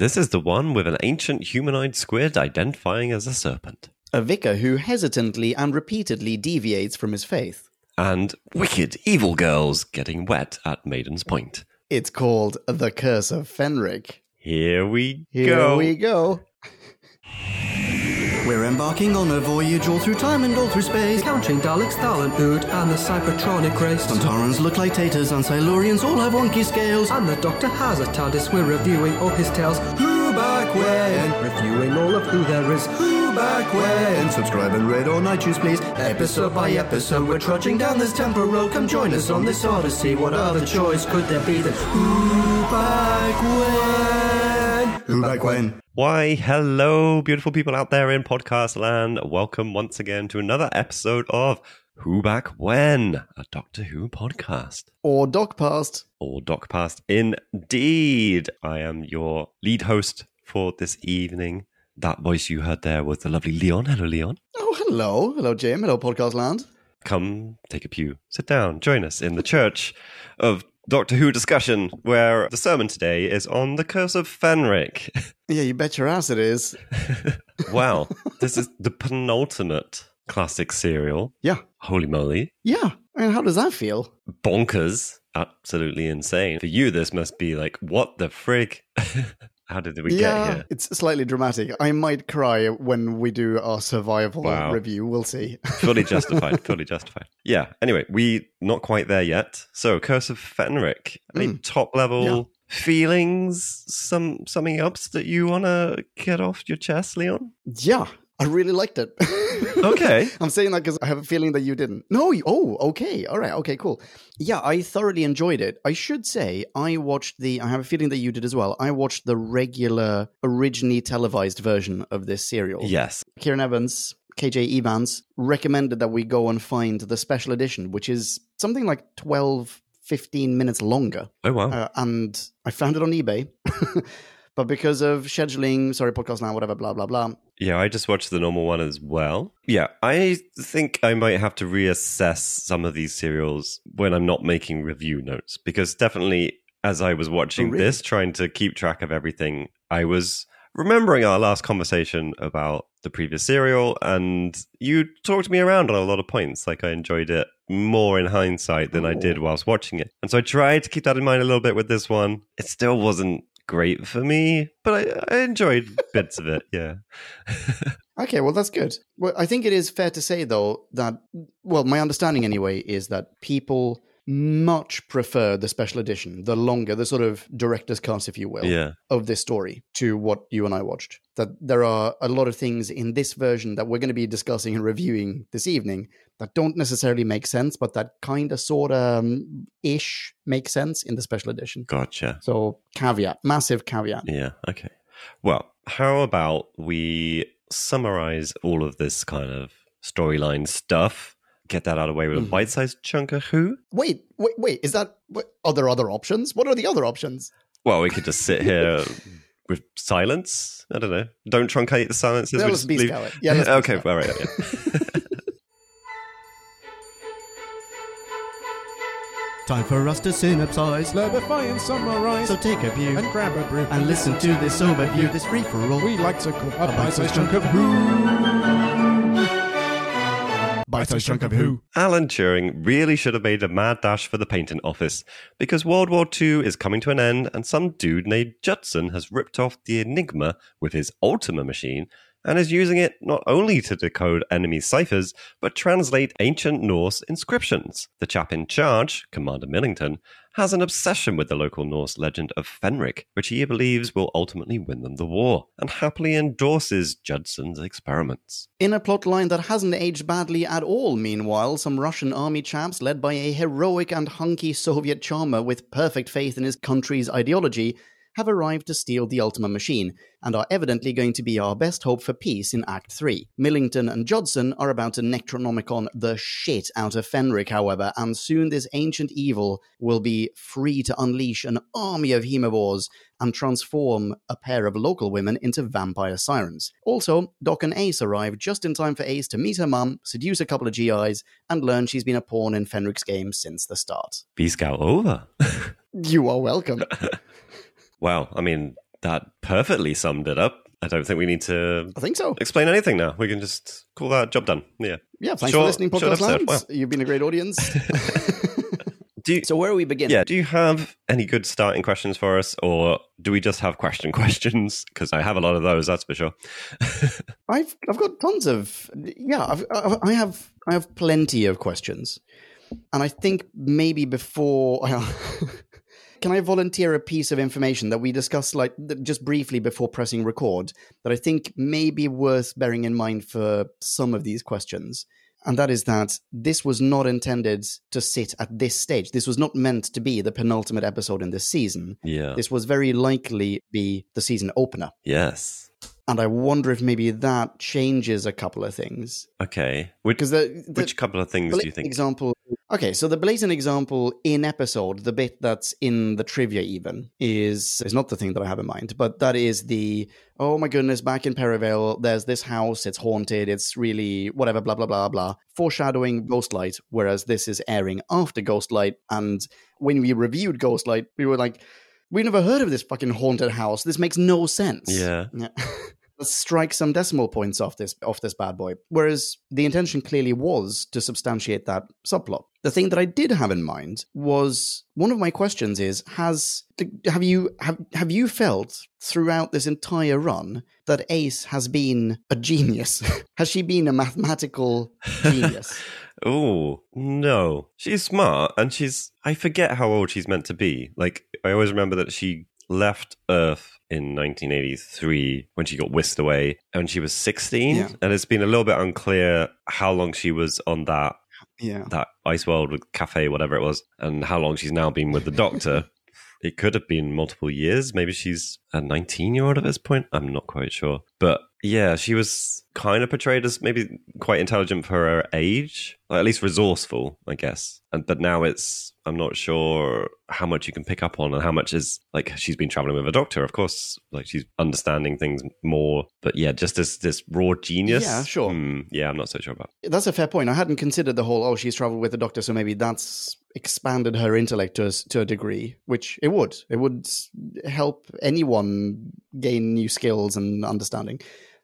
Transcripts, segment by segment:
This is the one with an ancient humanoid squid identifying as a serpent. A vicar who hesitantly and repeatedly deviates from his faith. And wicked evil girls getting wet at Maiden's Point. It's called The Curse of Fenric. Here we Here go. we go. We're embarking on a voyage all through time and all through space. Countering Daleks, Thalan, Ood, and the Cybertronic race. Sontarans look like taters and Silurians all have wonky scales. And the Doctor has a TARDIS. We're reviewing all his tales. Who back when? Reviewing all of who there is. Who back when? Subscribe and rate on iTunes, please. Episode by episode, we're trudging down this temporal road. Come join us on this odyssey. What other choice could there be than Who back when? Who back when? Why, hello, beautiful people out there in podcast land. Welcome once again to another episode of Who Back When, a Doctor Who podcast. Or Doc Past. Or Doc Past, indeed. I am your lead host for this evening. That voice you heard there was the lovely Leon. Hello, Leon. Oh, hello. Hello, Jim. Hello, Podcast Land. Come, take a pew, sit down, join us in the church of Doctor Who discussion, where the sermon today is on the curse of Fenric. Yeah, you bet your ass it is. wow, this is the penultimate classic serial. Yeah. Holy moly. Yeah. I mean, how does that feel? Bonkers. Absolutely insane. For you, this must be like, what the frig? How did we yeah, get here? it's slightly dramatic. I might cry when we do our survival Wow. review. We'll see. fully justified. Fully justified. Yeah. Anyway, we not quite there yet. So, Curse of Fenric. Any Mm. top level Yeah. feelings? Some summing ups that you want to get off your chest, Leon? yeah, I really liked it. Okay. I'm saying that because I have a feeling that you didn't. No, you, oh, okay. All right. Okay, cool. Yeah, I thoroughly enjoyed it. I should say I watched the, I have a feeling that you did as well. I watched the regular, originally televised version of this serial. yes. Kieran Evans, KJ Evans, recommended that we go and find the special edition, which is something like 12, 15 minutes longer. Oh wow. Uh, and I found it on eBay. but because of scheduling, sorry, podcast now, whatever, blah, blah, blah. Yeah, I just watched the normal one as well. Yeah, I think I might have to reassess some of these serials when I'm not making review notes because definitely as I was watching Oh, really? this, trying to keep track of everything, I was remembering our last conversation about the previous serial and you talked me around on a lot of points. Like I enjoyed it more in hindsight than I did Oh. whilst watching it. And so I tried to keep that in mind a little bit with this one. It still wasn't great for me, but I, I enjoyed bits of it. Yeah. Okay, well, that's good. Well, I think it is fair to say, though, that, well, my understanding anyway is that people much prefer the special edition, the longer, the sort of director's cut, if you will, Yeah. of this story to what you and I watched. That there are a lot of things in this version that we're going to be discussing and reviewing this evening that don't necessarily make sense, but that kind of, sort of um, ish make sense in the special edition. Gotcha. So, caveat, massive caveat. Yeah. Okay. Well, how about we summarize all of this kind of storyline stuff, get that out of the way with a Mhm. bite sized chunk of who? Wait, wait, wait. Is that what, are there other options? What are the other options? Well, we could just sit here with silence. I don't know. Don't truncate the silences. No, we let's just be leave- it. Yeah, let's okay. scout. All right. Yeah. Time for us to synopsize. Slurpify and summarize So take a view and grab a brew and listen to this overview, this free for all. we like to call a bite-sized bite-sized chunk of who. Bite-sized chunk of who. Alan Turing really should have made a mad dash for the patent office because World War II is coming to an end and some dude named Judson has ripped off the Enigma with his Ultima machine and is using it not only to decode enemy ciphers but translate ancient Norse inscriptions. The chap in charge, Commander Millington, has an obsession with the local Norse legend of Fenric, which he believes will ultimately win them the war, and happily endorses Judson's experiments. In a plot line that hasn't aged badly at all, meanwhile, some Russian army chaps led by a heroic and hunky Soviet charmer with perfect faith in his country's ideology have arrived to steal the Ultima machine and are evidently going to be our best hope for peace in Act 3. Millington and Judson are about to Necronomicon the shit out of Fenric, however, and soon this ancient evil will be free to unleash an army of haemovores and transform a pair of local women into vampire sirens. Also, Doc and Ace arrive just in time for Ace to meet her mum, seduce a couple of GIs, and learn she's been a pawn in Fenric's game since the start. B Scout over. You are welcome. Wow, I mean, that perfectly summed it up. I don't think we need to I think so. explain anything now. We can just call that job done. Yeah. Yeah, thanks Short- for listening, short Podcast episode. Lands. Wow. You've been a great audience. Do you, so where are we beginning? yeah, do you have any good starting questions for us, or do we just have question questions? Because I have a lot of those, that's for sure. I've I've got tons of yeah. I've, I've, I have I have plenty of questions, and I think maybe before can I volunteer a piece of information that we discussed like just briefly before pressing record that I think may be worth bearing in mind for some of these questions. And that is that this was not intended to sit at this stage. This was not meant to be the penultimate episode in this season. Yeah. This was very likely be the season opener. yes. And I wonder if maybe that changes a couple of things. Okay. Which, Because the, the which couple of things do you think? example? Okay, so the blatant example in episode, the bit that's in the trivia even is is not the thing that I have in mind, but that is the oh my goodness, back in Perivale, there's this house, it's haunted, it's really whatever, blah blah blah blah, foreshadowing Ghostlight. Whereas this is airing after Ghostlight, and when we reviewed Ghostlight, we were like, we never heard of this fucking haunted house. This makes no sense. Yeah. Yeah. Let's strike some decimal points off this off this bad boy. Whereas the intention clearly was to substantiate that subplot. The thing that I did have in mind was one of my questions is has have you have have you felt throughout this entire run that Ace has been a genius? has she been a mathematical genius? Oh, no. She's smart and she's I forget how old she's meant to be. Like I always remember that she left Earth in 1983 when she got whisked away and she was 16 Yeah. and it's been a little bit unclear how long she was on that yeah. that ice world with cafe whatever it was and how long she's now been with the doctor it could have been multiple years. Maybe she's a 19 year old at this point. I'm not quite sure. But yeah she was kind of portrayed as maybe quite intelligent for her age or at least resourceful i guess. And but now it's i'm not sure how much you can pick up on and how much is like she's been traveling with a doctor of course. Like she's understanding things more. But yeah just this this raw genius. Yeah, sure. Hmm, yeah i'm not so sure about That's a fair point. I hadn't considered the whole, oh, she's traveled with a doctor, so maybe that's expanded her intellect to a, to a degree, which it would. It would help anyone gain new skills and understanding.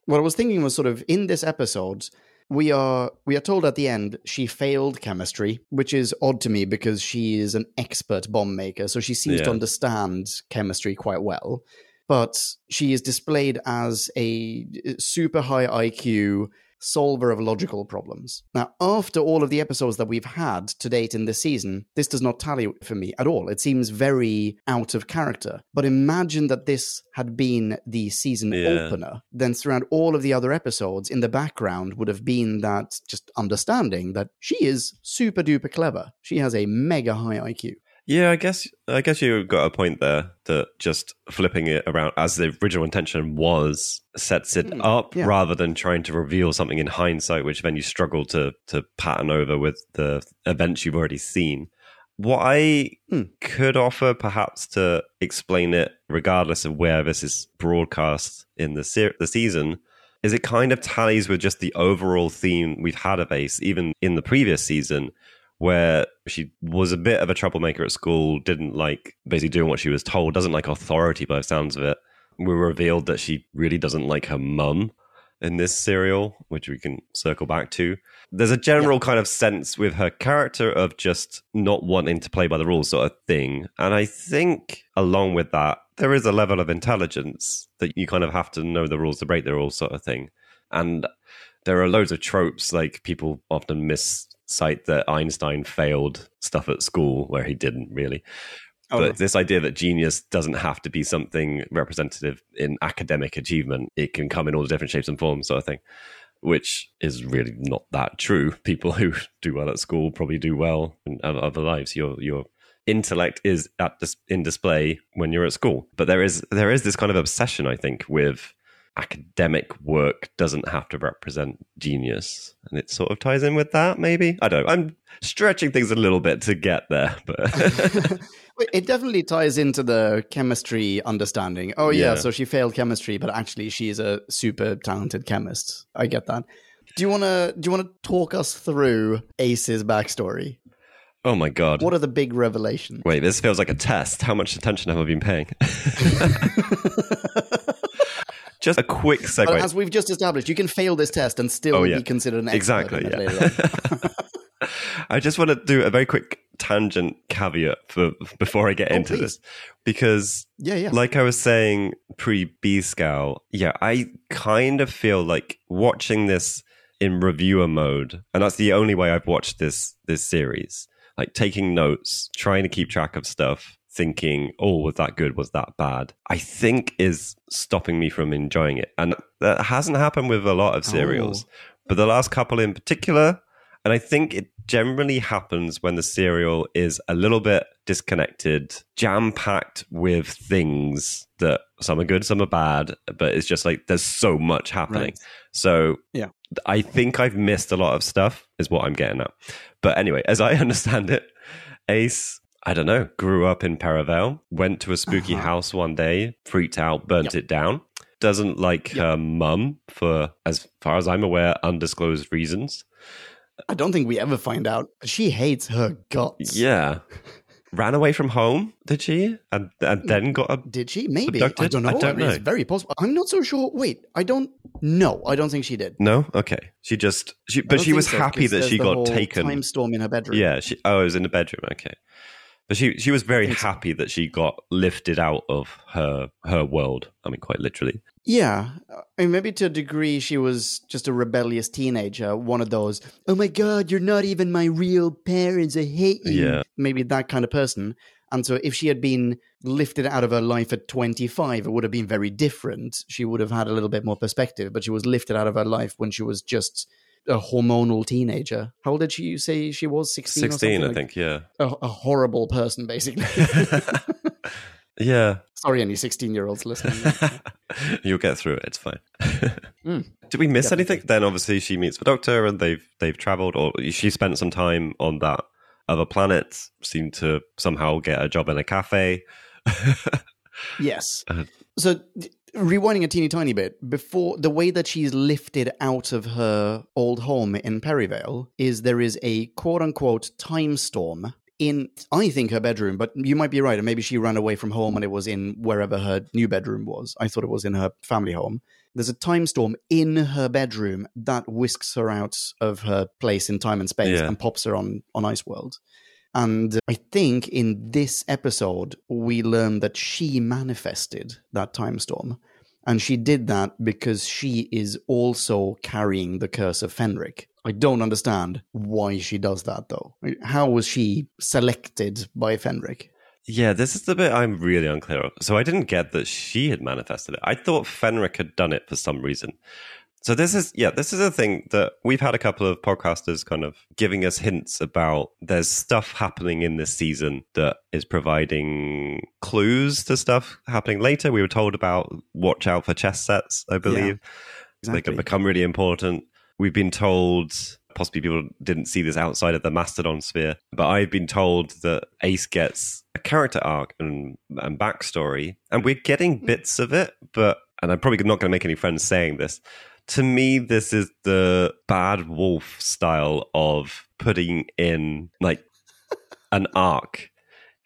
What I was thinking was sort of in this episode, we are we are told at the end she failed chemistry, which is odd to me because she is an expert bomb maker, so she seems to understand chemistry quite well. But she is displayed as a uh, super high IQ solver of logical problems. Now, after all of the episodes that we've had to date in this season, this does not tally for me at all. It seems very out of character. But imagine that this had been the season Yeah. opener, then throughout all of the other episodes, in the background would have been that just understanding that she is super duper clever. She has a mega high IQ. Yeah, I guess I guess you got a point there that just flipping it around as the original intention was sets it Hmm, up yeah. rather than trying to reveal something in hindsight, which then you struggle to to pattern over with the events you've already seen. What I Hmm. could offer, perhaps, to explain it, regardless of where this is broadcast in the se- the season, is it kind of tallies with just the overall theme we've had of Ace, even in the previous season, where she was a bit of a troublemaker at school, didn't like basically doing what she was told, doesn't like authority by the sounds of it. We revealed that she really doesn't like her mum in this serial, which we can circle back to. There's a general kind of sense with her character of just not wanting to play by the rules, sort of thing. And I think along with that, there is a level of intelligence that you kind of have to know the rules to break the rules, sort of thing. And there are loads of tropes, like people often miss cite that Einstein failed stuff at school where he didn't really. Oh, but this idea that genius doesn't have to be something representative in academic achievement, it can come in all the different shapes and forms, sort of thing, which is really not that true. People who do well at school probably do well in other lives. Your your intellect is at dis- in display when you're at school, but there is there is this kind of obsession, I think, with academic work doesn't have to represent genius and it sort of ties in with that maybe i don't know i'm stretching things a little bit to get there but It definitely ties into the chemistry understanding. Oh yeah, Yeah. so she failed chemistry, but actually she's a super talented chemist. I get that. Do you wanna do you wanna talk us through Ace's backstory? Oh my god. What are the big revelations? Wait, this feels like a test. How much attention have I been paying? Just a quick But segue. as we've just established, you can fail this test and still Oh, yeah. be considered an expert. Exactly. Yeah. I just want to do a very quick tangent caveat for before I get Oh, into please. this because yeah, yeah. like I was saying pre B Scowl, yeah, I kind of feel like watching this in reviewer mode, and that's the only way I've watched this this series. Like taking notes, trying to keep track of stuff, thinking, "Oh, was that good? Was that bad?" I think is stopping me from enjoying it, and that hasn't happened with a lot of serials, Oh. but the last couple in particular. And I think it generally happens when the serial is a little bit disconnected, jam packed with things that some are good, some are bad, but it's just like there's so much happening. Right. So Yeah. I think I've missed a lot of stuff, is what I'm getting at. But anyway, as I understand it, Ace, I don't know, grew up in Perivale, went to a spooky Uh-huh. house one day, freaked out, burnt Yep. it down. Doesn't like Yep. her mum for, as far as I'm aware, undisclosed reasons. I don't think we ever find out. She hates her guts. Yeah. Ran away from home, did she? And, and then got a. Did she? Maybe. I don't know. I don't It's know. very possible. I'm not so sure. Wait, I don't. No, I don't think she did. No? Okay. She just. She, but she was so, happy that she got taken. Time storm in her bedroom. Yeah. She, oh, it was in the bedroom. Okay. But she, she was very happy that she got lifted out of her her world. I mean, quite literally. Yeah. I mean, maybe to a degree, she was just a rebellious teenager. One of those, oh my God, you're not even my real parents. I hate you. Yeah. Maybe that kind of person. And so if she had been lifted out of her life at 25, it would have been very different. She would have had a little bit more perspective, but she was lifted out of her life when she was just a hormonal teenager. How old did she say she was? 16 or 16, I something? think. Yeah. A, a horrible person, basically. yeah. Sorry, any 16 year olds listening. You'll get through it. It's fine. Mm. Did we miss Definitely. anything? Then obviously she meets the doctor, and they've they've travelled, or she spent some time on that other planet. Seemed to somehow get a job in a cafe. Yes. Uh, so, rewinding a teeny tiny bit, before the way that she's lifted out of her old home in Perivale is there is a quote unquote time storm in, I think, her bedroom, but you might be right. And maybe she ran away from home and it was in wherever her new bedroom was. I thought it was in her family home. There's a time storm in her bedroom that whisks her out of her place in time and space Yeah. and pops her on, on Ice World. And I think in this episode, we learn that she manifested that time storm. And she did that because she is also carrying the curse of Fenric. I don't understand why she does that, though. How was she selected by Fenric? Yeah, this is the bit I'm really unclear of. So I didn't get that she had manifested it. I thought Fenric had done it for some reason. So this is yeah, this is a thing that we've had a couple of podcasters kind of giving us hints about. There's stuff happening in this season that is providing clues to stuff happening later. We were told about watch out for chess sets, I believe. They Exactly. can become really important. We've been told, possibly people didn't see this outside of the Mastodon sphere, but I've been told that Ace gets a character arc and, and backstory, and we're getting hmm. bits of it, but, and I'm probably not going to make any friends saying this. To me, this is the bad wolf style of putting in like an arc.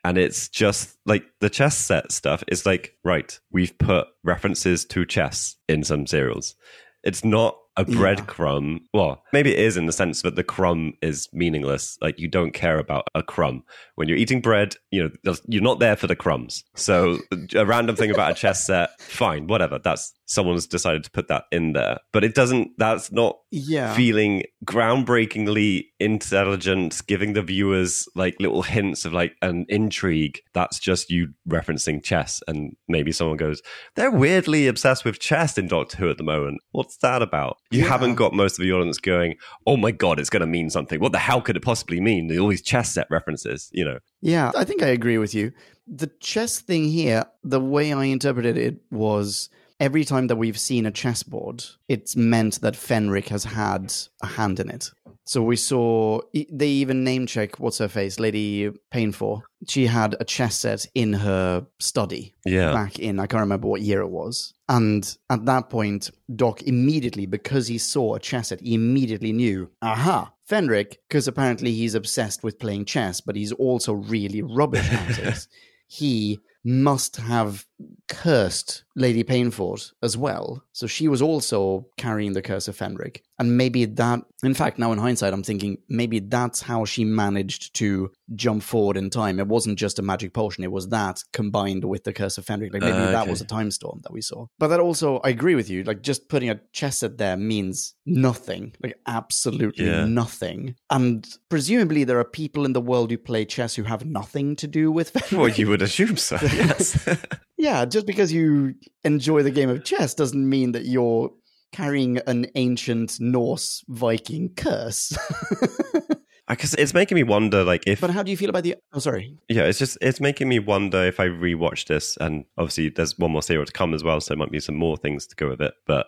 And it's just like the chess set stuff is like right we've put references to chess in some serials. It's not a Yeah. breadcrumb well maybe it is in the sense that the crumb is meaningless like you don't care about a crumb when you're eating bread you know you're not there for the crumbs so a random thing about a chess set fine whatever that's someone's decided to put that in there but it doesn't that's not Yeah. feeling groundbreakingly intelligent, giving the viewers like little hints of like an intrigue. That's just you referencing chess. And maybe someone goes, they're weirdly obsessed with chess in Doctor Who at the moment. What's that about? You Yeah. haven't got most of the audience going, oh my God, it's going to mean something. What the hell could it possibly mean? All these chess set references, you know? Yeah, I think I agree with you. The chess thing here, the way I interpreted it was every time that we've seen a chessboard, it's meant that Fenric has had a hand in it. So we saw they even name check what's her face, Lady Peinforte. She had a chess set in her study Yeah. back in I can't remember what year it was. And at that point, Doc immediately, because he saw a chess set, he immediately knew, aha, Fenric, because apparently he's obsessed with playing chess, but he's also really rubbish at it. He must have cursed Lady Peinforte as well. So she was also carrying the curse of Fenric. And maybe that, in fact, now in hindsight, I'm thinking maybe that's how she managed to jump forward in time. It wasn't just a magic potion, it was that combined with the curse of Fenric. Like maybe Uh, that was a time storm that we saw. But that also, I agree with you. Like just putting a chess set there means nothing, like absolutely Yeah. nothing. And presumably there are people in the world who play chess who have nothing to do with Fenric. Well, you would assume so. Yes. Yeah, just because you enjoy the game of chess doesn't mean that you're carrying an ancient Norse Viking curse. I guess it's making me wonder, like, if but how do you feel about the? Oh, sorry. Yeah, it's just it's making me wonder if I rewatch this, and obviously there's one more serial to come as well, so there might be some more things to go with it. But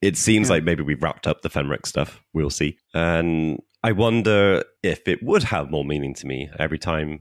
it seems Yeah. like maybe we've wrapped up the Fenric stuff. We'll see. And I wonder if it would have more meaning to me every time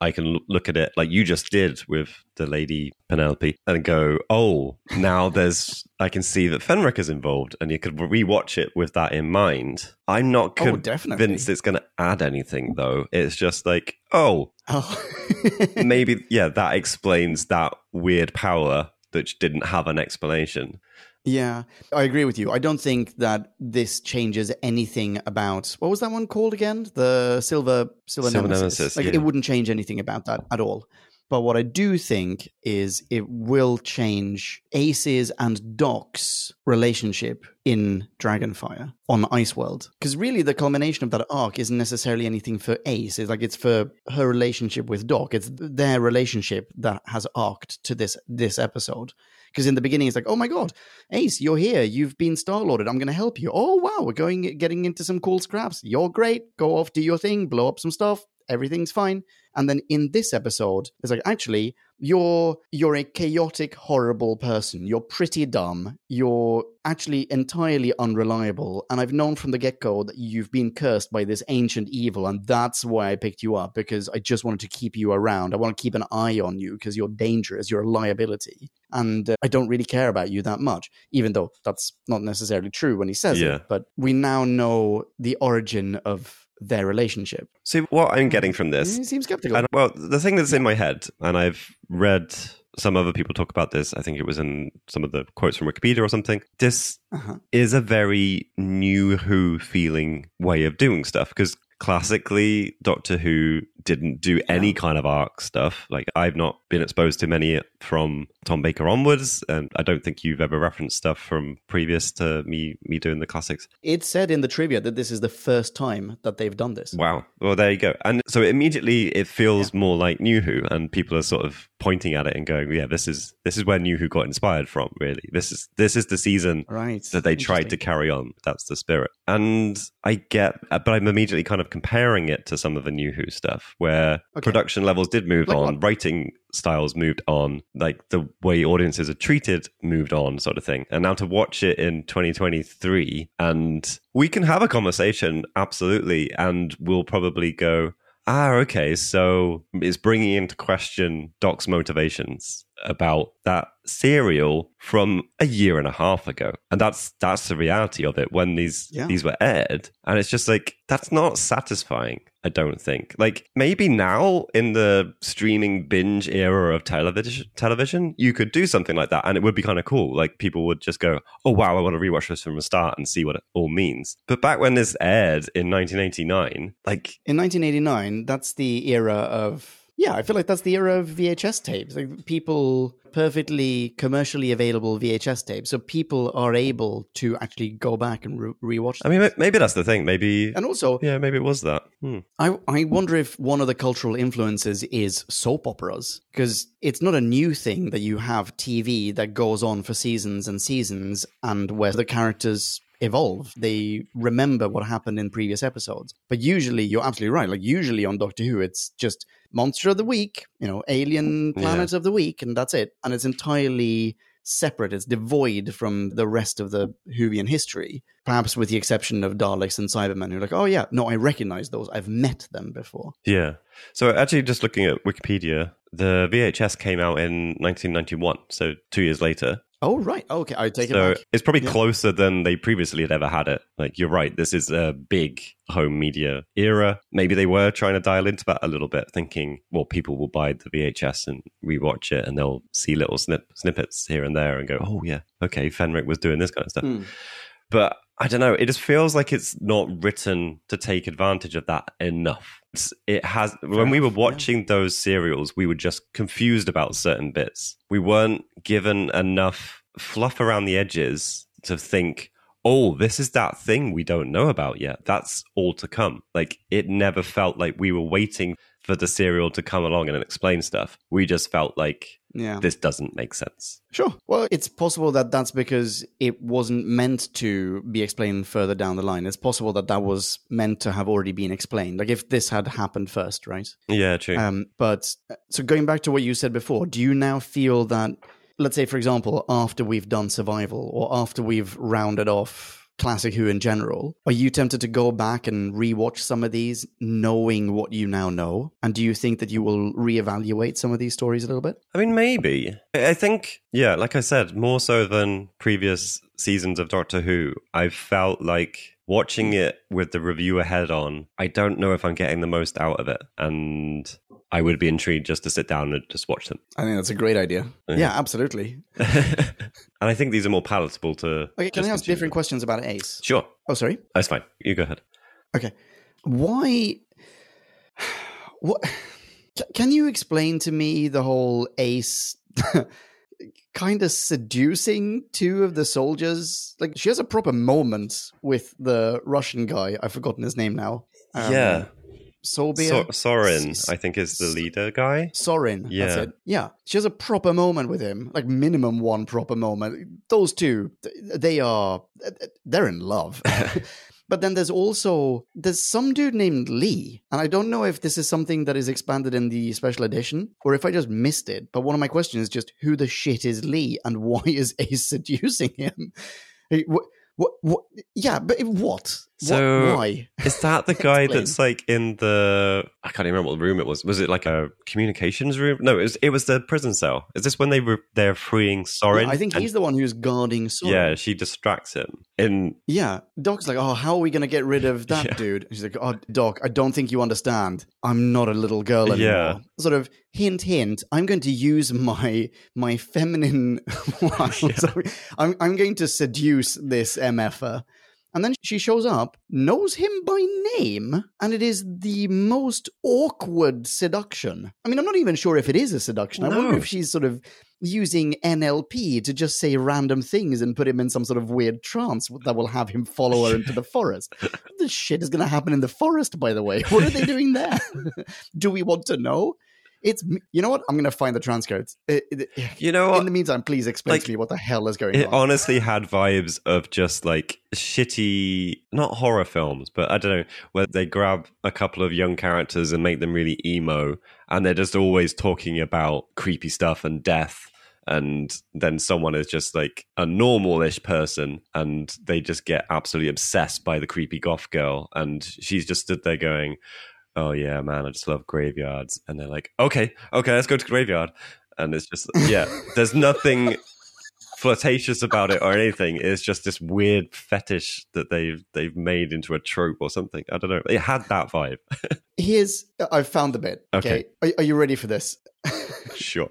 I can look at it like you just did with the lady Penelope and go, oh, now there's I can see that Fenric is involved, and you could rewatch it with that in mind. I'm not Oh, definitely. convinced it's going to add anything though. It's just like, oh, Oh. maybe yeah that explains that weird power that didn't have an explanation yeah, I agree with you. I don't think that this changes anything about what was that one called again? The Silver Silver, Silver Nemesis. Nemesis, Like yeah. it wouldn't change anything about that at all. But what I do think is it will change Ace's and Doc's relationship in Dragonfire on Iceworld. Because really, the culmination of that arc isn't necessarily anything for Ace. It's like it's for her relationship with Doc. It's their relationship that has arced to this this episode. Because in the beginning, it's like, oh my god, Ace, you're here. You've been Star Lorded. I'm going to help you. Oh wow, we're going getting into some cool scraps. You're great. Go off, do your thing, blow up some stuff. Everything's fine. And then in this episode, it's like actually you're you're a chaotic, horrible person. You're pretty dumb. You're actually entirely unreliable. And I've known from the get go that you've been cursed by this ancient evil, and that's why I picked you up because I just wanted to keep you around. I want to keep an eye on you because you're dangerous. You're a liability, and uh, I don't really care about you that much. Even though that's not necessarily true when he says Yeah. it, but we now know the origin of their relationship. see what i'm getting from this You seem skeptical. and, well the thing that's in my head and i've read some other people talk about this i think it was in some of the quotes from wikipedia or something this Uh-huh. is a very new who feeling way of doing stuff because classically doctor who didn't do any kind of arc stuff like i've not been exposed to many from tom baker onwards and i don't think you've ever referenced stuff from previous to me me doing the classics It said in the trivia that this is the first time that they've done this. Wow. Well, there you go. And so immediately it feels more like New Who, and people are sort of pointing at it and going, "Yeah, this is this is where New Who got inspired from. Really, this is this is the season Right. that they tried to carry on. That's the spirit. And I get, but I'm immediately kind of comparing it to some of the New Who stuff, where Okay. production levels did move Like on, what? writing styles moved on, like the way audiences are treated moved on, sort of thing. And now to watch it in 2023, and we can have a conversation, absolutely, and we'll probably go. Ah, okay. So it's bringing into question Doc's motivations about that serial from a year and a half ago, and that's that's the reality of it when these Yeah. these were aired, and it's just like that's not satisfying. I don't think. Like maybe now in the streaming binge era of television, television, you could do something like that, and it would be kind of cool. Like people would just go, "Oh wow, I want to rewatch this from the start and see what it all means." But back when this aired in 1989, like In 1989, that's the era of. Yeah, I feel like that's the era of VHS tapes. Like people perfectly commercially available VHS tapes, so people are able to actually go back and re- rewatch. I mean, maybe that's the thing. Maybe and also, yeah, maybe it was that. Hmm. I, I wonder if one of the cultural influences is soap operas because it's not a new thing that you have TV that goes on for seasons and seasons and where the characters evolve. They remember what happened in previous episodes. But usually, you're absolutely right. Like, usually on Doctor Who, it's just monster of the week, you know, alien Yeah. planet of the week, and that's it. And it's entirely separate. It's devoid from the rest of the Whovian history, perhaps with the exception of Daleks and Cybermen, who are like, oh yeah, no, I recognize those. I've met them before. Yeah. So actually, just looking at Wikipedia, the VHS came out in 1991, so two years later. Oh right, okay, I take So it back. it's probably Yeah. closer than they previously had ever had it. Like you're right, this is a big home media era. Maybe they were trying to dial into that a little bit, thinking, well, people will buy the VHS and rewatch it, and they'll see little snip- snippets here and there, and go, oh yeah, okay, Fenric was doing this kind of stuff. Hmm. But I don't know. It just feels like it's not written to take advantage of that enough. It's, it has. when we were watching those serials, we were just confused about certain bits. We weren't given enough fluff around the edges to think, oh, this is that thing we don't know about yet. That's all to come. Like it never felt like we were waiting for the serial to come along and explain stuff. We just felt like Yeah, this doesn't make sense. sure. Well, it's possible that that's because it wasn't meant to be explained further down the line. It's possible that that was meant to have already been explained. Like if this had happened first, right? Yeah, true. Um, but uh, so going back to what you said before, do you now feel that, let's say, for example, after we've done survival or after we've rounded off classic Who in general, are you tempted to go back and rewatch some of these, knowing what you now know? And do you think that you will reevaluate some of these stories a little bit? I mean, maybe. I think, yeah, like I said, more so than previous seasons of Doctor Who, I felt like watching it with the reviewer head on, I don't know if I'm getting the most out of it. And I would be intrigued just to sit down and just watch them. I think that's a great idea. Yeah. Yeah, absolutely. and I think these are more palatable to. Okay, can I ask different questions about Ace? Sure. Oh, sorry. That's fine. You go ahead. Okay. Why? What? Can you explain to me the whole Ace kind of seducing two of the soldiers? Like, she has a proper moment with the Russian guy. I've forgotten his name now. Um, yeah. Sobia. So- Sorin, S- I think, is the leader guy. Sorin. That's Yeah. it. Yeah. She has a proper moment with him, like minimum one proper moment. Those two, they are, they're in love. but then there's also, there's some dude named Lee. And I don't know if this is something that is expanded in the special edition or if I just missed it. But one of my questions is just who the shit is Lee and why is Ace seducing him? Hey, What, what, what, yeah, but what? So- why? Is that the guy that's like in the? I can't even remember what room it was. Was it like a communications room? No, it was. It was the prison cell. Is this when they were they're freeing Sorin? I think And- he's the one who's guarding Sorin. Yeah, she distracts him. In Yeah, Doc's like, oh, how are we going to get rid of that Yeah. dude? She's like, oh, Doc, I don't think you understand. I'm not a little girl anymore. Yeah. Sort of hint, hint. I'm going to use my my feminine. wiles. I'm I'm going to seduce this mf'er. And then she shows up, knows him by name, and it is the most awkward seduction. I mean, I'm not even sure if it is a seduction. I wonder if she's sort of using NLP to just say random things and put him in some sort of weird trance that will have him follow her into the forest. The shit is going to happen in the forest, by the way? What are they doing there? Do we want to know? It's you know what? I'm going to find the transcripts. It- it- you know what? in the meantime, please explain Like, to me what the hell is going It on. honestly had vibes of just like shitty, not horror films, but I don't know, where they grab a couple of young characters and make them really emo, and they're just always talking about creepy stuff and death. And then someone is just like a normal-ish person, and they just get absolutely obsessed by the creepy goth girl, and she's just stood there going, "Oh yeah, man, I just love graveyards." And they're like, "Okay, okay, let's go to the graveyard." And it's just yeah, there's nothing flirtatious about it or anything. It's just this weird fetish that they've they've made into a trope or something. I don't know. It had that vibe. Here's I've found the bit. Okay, Okay. Are, are you ready for this? sure.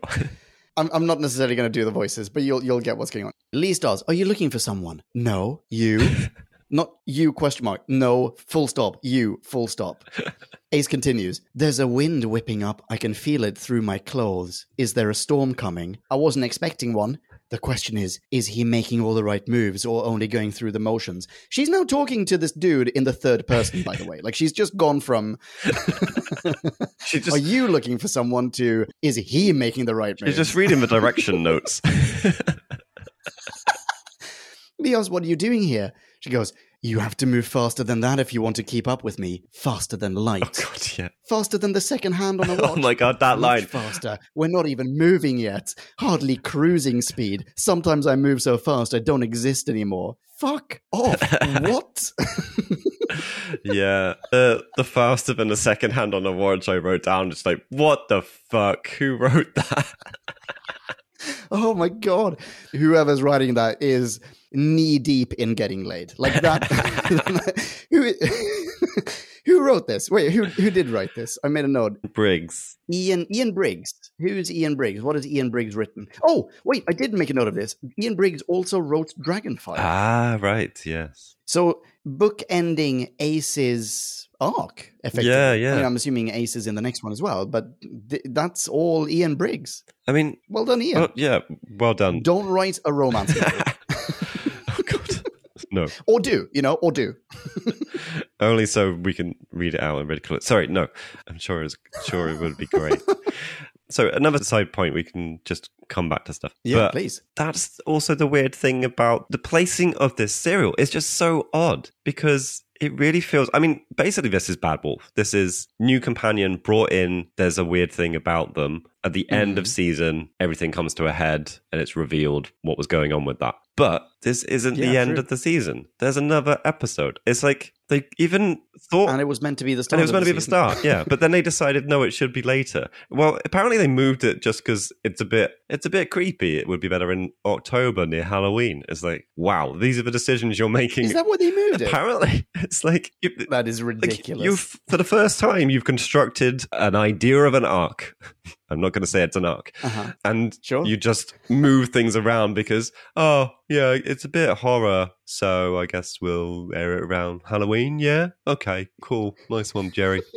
I'm, I'm not necessarily going to do the voices, but you'll you'll get what's going on. Lee stars. Are you looking for someone? No, you. not you? Question mark. No. Full stop. You. Full stop. Ace continues. There's a wind whipping up. I can feel it through my clothes. Is there a storm coming? I wasn't expecting one. The question is, is he making all the right moves or only going through the motions? She's now talking to this dude in the third person, by the way. Like she's just gone from She Are you looking for someone to is he making the right move? she's just reading the direction notes. Asks, What are you doing here? She goes, You have to move faster than that if you want to keep up with me. Faster than light. oh god, yeah. Faster than the second hand on a watch. Oh my god, that Much line. faster. We're not even moving yet. Hardly cruising speed. Sometimes I move so fast I don't exist anymore. Fuck off. what? yeah. The the faster than the second hand on a watch I wrote down. It's like, what the fuck? Who wrote that? Oh my god! Whoever's writing that is knee deep in getting laid. Like that. who, who wrote this? Wait, who who did write this? I made a note. Briggs. Ian Ian Briggs. Who's Ian Briggs? What has Ian Briggs written? Oh, wait, I did make a note of this. Ian Briggs also wrote Dragonfire. Ah, right. Yes. So book ending Ace's arc, effectively. Yeah, I yeah. mean, I'm assuming Ace is in the next one as well, but th- that's all Ian Briggs. I mean, Well done, Ian. well, yeah. Well done. Don't write a romance oh God. No. or do, you know, or do. Only so we can read it out and ridicule it. Sorry, no. I'm sure it's sure it would be great. so another side point, we can just come back to stuff. Yeah, But please. That's also the weird thing about the placing of this serial. It's just so odd because it really feels. I mean, basically, this is Bad Wolf. This is new companion brought in. There's a weird thing about them. At the end of Mm-hmm. season, everything comes to a head and it's revealed what was going on with that. But this isn't the Yeah, end true. of the season. There's another episode. It's like they even thought And it was meant to be the start. and it was meant to be the start, yeah. But then they decided no, it should be later. Well, apparently they moved it just because it's a bit it's a bit creepy. It would be better in October near Halloween. It's like, wow, these are the decisions you're making. Is that what they moved it? apparently, it's like you, That is like ridiculous. you've for the first time you've constructed an idea of an arc. I'm not going to say it's an arc, uh-huh. and Sure. you just move things around because oh yeah, it's a bit horror. So I guess we'll air it around Halloween. Yeah, okay, cool, nice one, Jerry.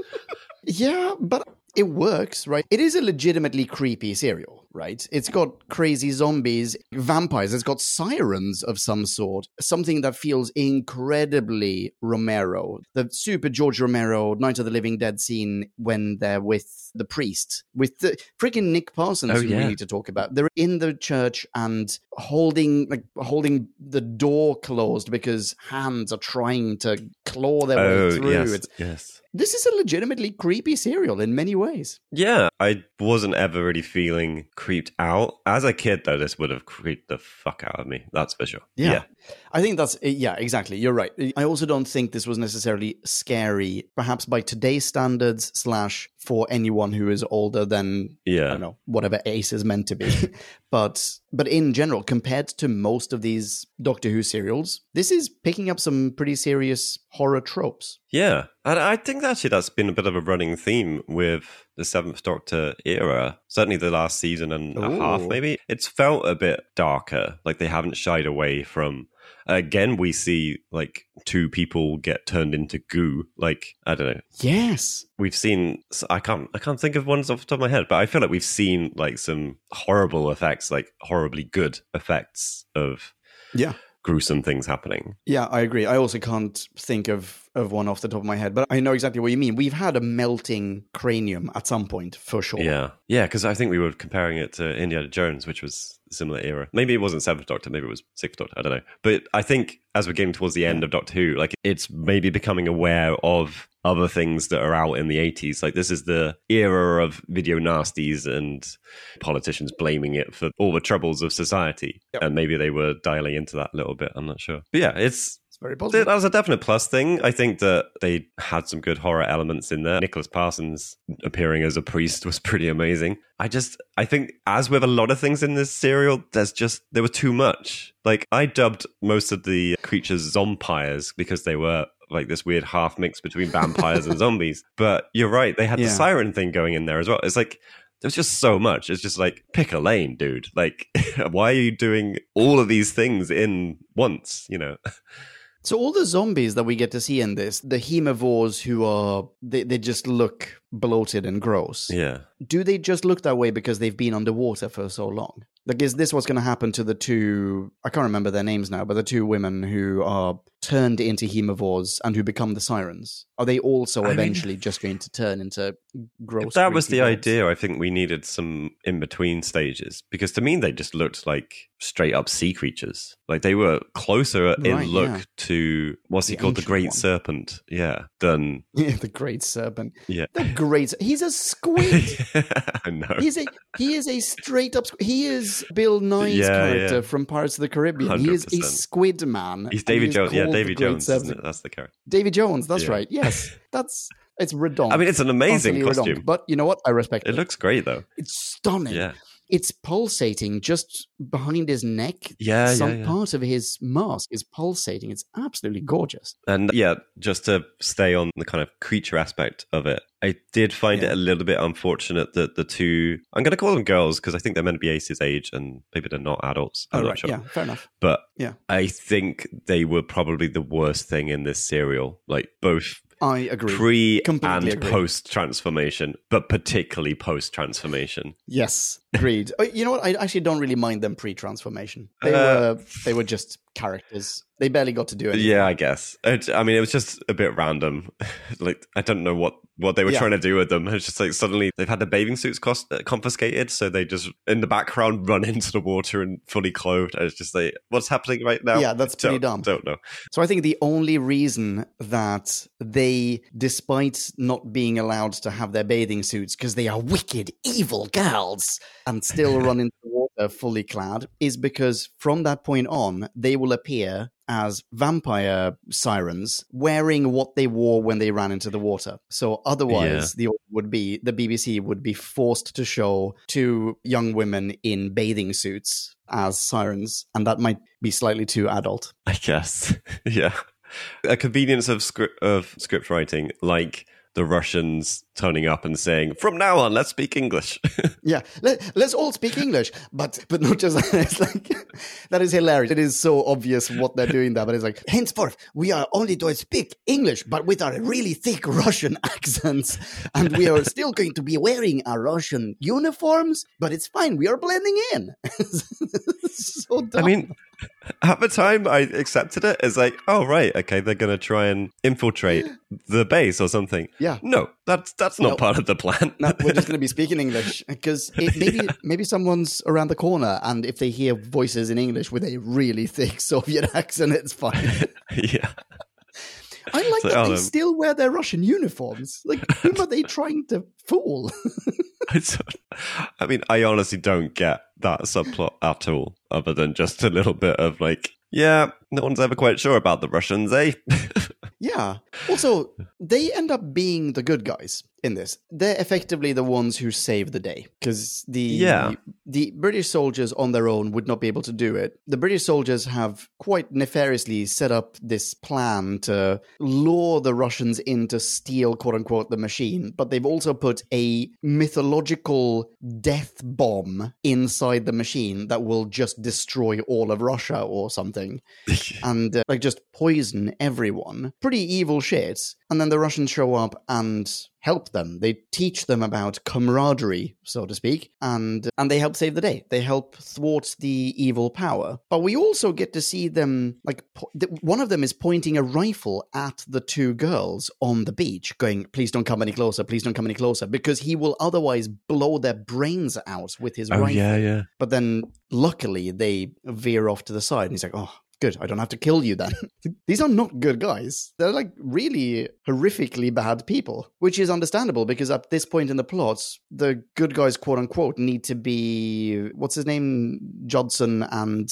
Yeah, but it works, right? It is a legitimately creepy serial, right? It's got crazy zombies, vampires, it's got sirens of some sort, something that feels incredibly Romero. The super George Romero Night of the Living Dead scene when they're with the priest, with the freaking Nick Parsons, Oh, who yeah. we need to talk about. They're in the church and holding like holding the door closed because hands are trying to claw their oh way through. yes, It's, yes. This is a legitimately creepy serial in many ways. Yeah, I wasn't ever really feeling creeped out. As a kid, though, this would have creeped the fuck out of me. That's for sure. Yeah. I think that's, uh, yeah, exactly. You're right. I also don't think this was necessarily scary, perhaps by today's standards, slash, for anyone who is older than, yeah. I don't know, whatever Ace is meant to be. but, but in general, compared to most of these Doctor Who serials, this is picking up some pretty serious horror tropes. Yeah. And I think actually that's been a bit of a running theme with the Seventh Doctor era. Certainly the last season and a half, maybe. It's felt a bit darker. Like they haven't shied away from. Again, we see like two people get turned into goo. Like I don't know. Yes. We've seen. I can't. I can't think of ones off the top of my head, but I feel like we've seen like some horrible effects, like horribly good effects of Yeah. gruesome things happening. Yeah, I agree. I also can't think of, of one off the top of my head, but I know exactly what you mean. We've had a melting cranium at some point, for sure. Yeah, yeah, because I think we were comparing it to Indiana Jones, which was a similar era. Maybe it wasn't Seventh Doctor, maybe it was Sixth Doctor. I don't know. But I think as we're getting towards the end of Doctor Who, like it's maybe becoming aware of other things that are out in the 80s. Like this is the era of video nasties and politicians blaming it for all the troubles of society. Yep. And maybe they were dialing into that a little bit. I'm not sure. But yeah, it's Very that was a definite plus thing. I think that they had some good horror elements in there. Nicholas Parsons appearing as a priest was pretty amazing. I just, I think, as with a lot of things in this serial, there's just, there was too much. Like, I dubbed most of the creatures zompires because they were like this weird half mix between vampires and zombies. But you're right, they had the siren thing going in there as well. It's like, there's just so much. It's just like, pick a lane, dude. Like, why are you doing all of these things in once, you know? So all the zombies that we get to see in this, the haemovores who are they, they just look bloated and gross. Yeah. Do they just look that way because they've been underwater for so long? Like is this what's gonna happen to the two I can't remember their names now, but the two women who are turned into haemovores and who become the sirens? Are they also I mean- eventually just going to turn into gross? If that was the blobs? idea, I think we needed some in between stages because to me they just looked like straight up sea creatures. Like they were closer in look yeah. to what's he called, the Great one. Serpent, yeah, than Yeah, the great serpent. yeah. The great he's a squid. I know. He's a he is a straight up. squ- He is Bill Nighy's Yeah, character yeah. from Pirates of the Caribbean. He is a squid man. He's David he Jones. Yeah, the Davy Jones. Isn't it? That's the character. Davy Jones. That's Yeah. right. Yes, that's it's redonk. I mean, it's an amazing Constantly redonk. costume. But you know what? I respect it. It looks great though. it's stunning. Yeah. It's pulsating just behind his neck. Yeah, Some yeah, yeah. part of his mask is pulsating. It's absolutely gorgeous. And yeah, just to stay on the kind of creature aspect of it, I did find it a little bit unfortunate that the two, I'm going to call them girls because I think they're meant to be Ace's age and maybe they're not adults. I'm Oh, right. sure. Yeah, fair enough. But Yeah. I think they were probably the worst thing in this serial, like both I agree. pre Completely and agree. post transformation, but particularly post transformation. Yes, agreed. Oh, you know what? I actually don't really mind them pre-transformation. They Uh, were they were just characters. They barely got to do it. Yeah, I guess. It, I mean, it was just a bit random. like, I don't know what, what they were Yeah. trying to do with them. It's just like suddenly they've had their bathing suits cost, uh, confiscated, so they just in the background run into the water and fully clothed. And it's just like, what's happening right now? Yeah, that's pretty don't, dumb. Don't know. So I think the only reason that they, despite not being allowed to have their bathing suits because they are wicked, evil girls, and still run into the water fully clad, is because from that point on, they will appear as vampire sirens wearing what they wore when they ran into the water. So otherwise, the would be the BBC would be forced to show two young women in bathing suits as sirens, and that might be slightly too adult. I guess. yeah. A convenience of script of script writing, like the Russians turning up and saying, "From now on, let's speak English." Yeah, Let, let's all speak English, but but not just that. It's like that is hilarious. It is so obvious what they're doing there, but it's like henceforth we are only to speak English, but with our really thick Russian accents, and we are still going to be wearing our Russian uniforms. But it's fine. We are blending in. so dumb. I mean, at the time, I accepted it as like, oh right, okay, they're gonna try and infiltrate the base or something. Yeah. No, that's that's not No. part of the plan. No, we're just going to be speaking English because maybe maybe someone's around the corner, and if they hear voices in English with a really thick Soviet accent, it's fine. yeah. I like So, that oh, they um, still wear their Russian uniforms. Like, whom are they trying to fool? It's, I mean, I honestly don't get that subplot at all, other than just a little bit of like, yeah, no one's ever quite sure about the Russians, eh? yeah. Also, they end up being the good guys in this. They're effectively the ones who save the day because the Yeah. the British soldiers on their own would not be able to do it. The British soldiers have quite nefariously set up this plan to lure the Russians in to steal, quote unquote, the machine, but they've also put a mythological death bomb inside the machine that will just destroy all of Russia or something and uh, like just poison everyone. Pretty evil shit. And then the Russians show up and help them. They teach them about camaraderie, so to speak, and and they help save the day. They help thwart the evil power. But we also get to see them like po- one of them is pointing a rifle at the two girls on the beach, going, "Please don't come any closer. Please don't come any closer," because he will otherwise blow their brains out with his oh rifle. yeah, yeah. But then luckily they veer off to the side and he's like, oh, good. I don't have to kill you then. These are not good guys. They're like really horrifically bad people, which is understandable because at this point in the plots, the good guys, quote unquote, need to be what's his name? Judson and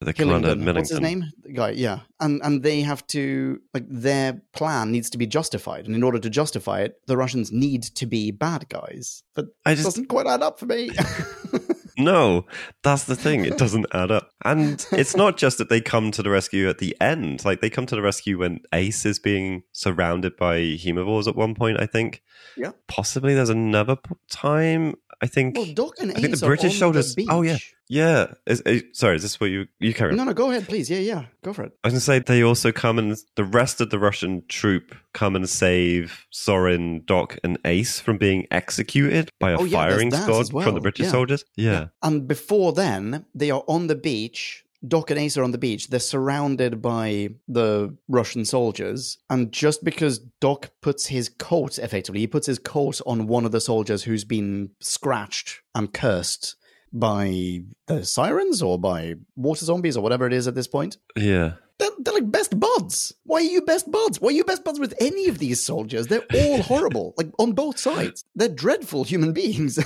The commander Hillingdon. What's his name? The guy, yeah. And and they have to like their plan needs to be justified. And in order to justify it, the Russians need to be bad guys. But I it just doesn't quite add up for me. No, that's the thing. It doesn't add up. And it's not just that they come to the rescue at the end. Like they come to the rescue when Ace is being surrounded by haemovores at one point, I think. Yeah. Possibly there's another time. I think. Well, Doc and I think Ace the British The oh, yeah. yeah. Is, is- sorry, is this what you you carry on? No, no, go ahead, please. Yeah, yeah, go for it. I was gonna say they also come and the rest of the Russian troop come and save Sorin, Doc, and Ace from being executed by a Oh, yeah, firing squad well, from the British yeah. soldiers. Yeah. And before then, they are on the beach. Doc and Ace are on the beach. They're surrounded by the Russian soldiers. And just because Doc puts his coat, effectively, he puts his coat on one of the soldiers who's been scratched and cursed by the sirens or by water zombies or whatever it is at this point. Yeah. They're, they're like best buds. Why are you best buds? Why are you best buds with any of these soldiers? They're all horrible, like on both sides. They're dreadful human beings.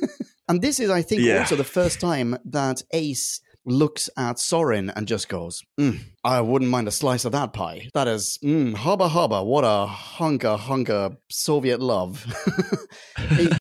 and this is, I think, Yeah. also the first time that Ace looks at Sorin and just goes, "Mm, I wouldn't mind a slice of that pie. That is, mm, hubba hubba, what a hunka hunka Soviet love.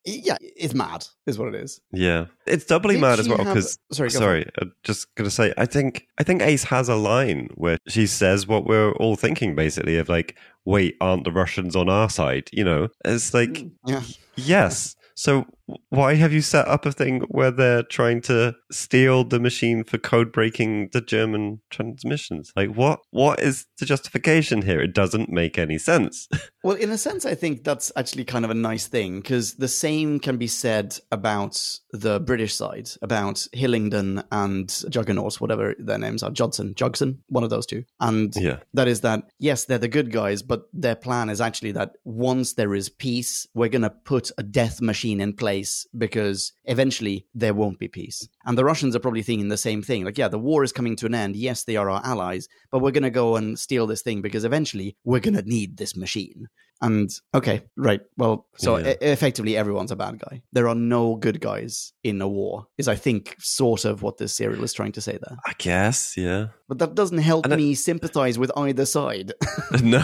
He- yeah, it's mad, is what it is. Yeah, it's doubly Did mad as well because sorry, go for sorry, I'm just gonna say I think I think Ace has a line where she says what we're all thinking basically of like, wait, aren't the Russians on our side? You know, it's like Yeah. yes. So why have you set up a thing where they're trying to steal the machine for code breaking the German transmissions? Like what what is the justification here? It doesn't make any sense. Well, in a sense, I think that's actually kind of a nice thing because the same can be said about the British side, about Hillingdon and Juggernaut, whatever their names are, Judson, Jugson, one of those two. And yeah. that is that, yes, they're the good guys, but their plan is actually that once there is peace, we're going to put a death machine in place because eventually there won't be peace. And the Russians are probably thinking the same thing. Like, yeah, the war is coming to an end. Yes, they are our allies, but we're going to go and steal this thing because eventually we're going to need this machine. And okay, right. Well, so Yeah. e- effectively everyone's a bad guy. There are no good guys in a war, is I think sort of what this serial is trying to say there. I guess, yeah. But that doesn't help And it- me sympathize with either side. no.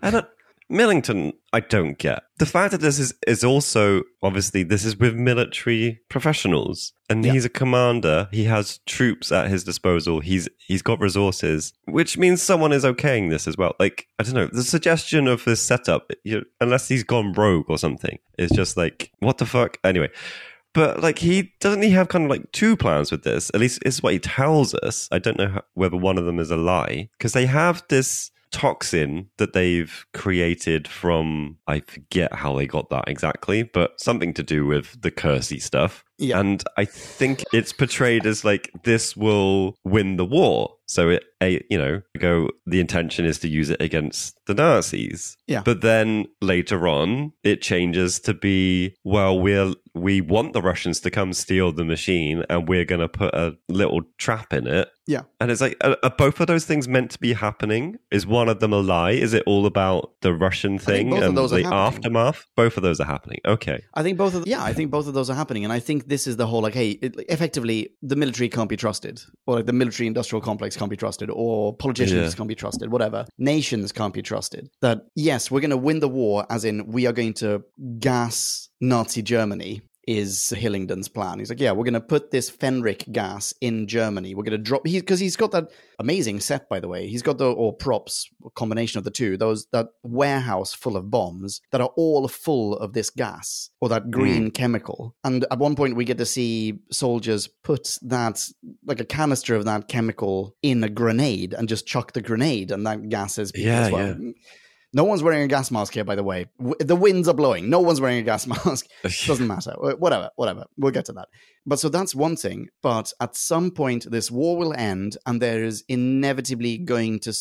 And Millington, I don't get. The fact that this is, is also, obviously, this is with military professionals. And Yeah. he's a commander. He has troops at his disposal. He's he's got resources, which means someone is okaying this as well. Like, I don't know, the suggestion of this setup, you unless he's gone rogue or something, is just like, what the fuck? Anyway. But like he doesn't he have kind of like two plans with this? At least it's what he tells us. I don't know how, whether one of them is a lie because they have this toxin that they've created from I forget how they got that exactly, but something to do with the cursey stuff. Yeah. And I think it's portrayed as like this will win the war. So it, a, you know, go. The intention is to use it against the Nazis. Yeah. But then later on, it changes to be well, we're we want the Russians to come steal the machine, and we're going to put a little trap in it. Yeah. And it's like, are, are both of those things meant to be happening? Is one of them a lie? Is it all about the Russian thing both of and those are the happening. aftermath? Both of those are happening. Okay. I think both of yeah, I think both of those are happening, and I think this is the whole like, hey, it, effectively, the military can't be trusted, or like the military industrial complex can't be trusted, or politicians Yeah. can't be trusted, whatever. Nations can't be trusted. That yes, we're going to win the war, as in we are going to gas Nazi Germany. Is Hillingdon's plan? He's like, yeah, we're going to put this Fenric gas in Germany. We're going to drop he because he's got that amazing set, by the way. He's got the or props a combination of the two. Those that warehouse full of bombs that are all full of this gas or that green mm. chemical. And at one point, we get to see soldiers put that like a canister of that chemical in a grenade and just chuck the grenade, and that gas is Yeah, as well. Mm. No one's wearing a gas mask here, by the way. W- The winds are blowing. No one's wearing a gas mask. Doesn't matter. Whatever, whatever. We'll get to that. But so that's one thing. But at some point, this war will end, and there is inevitably going to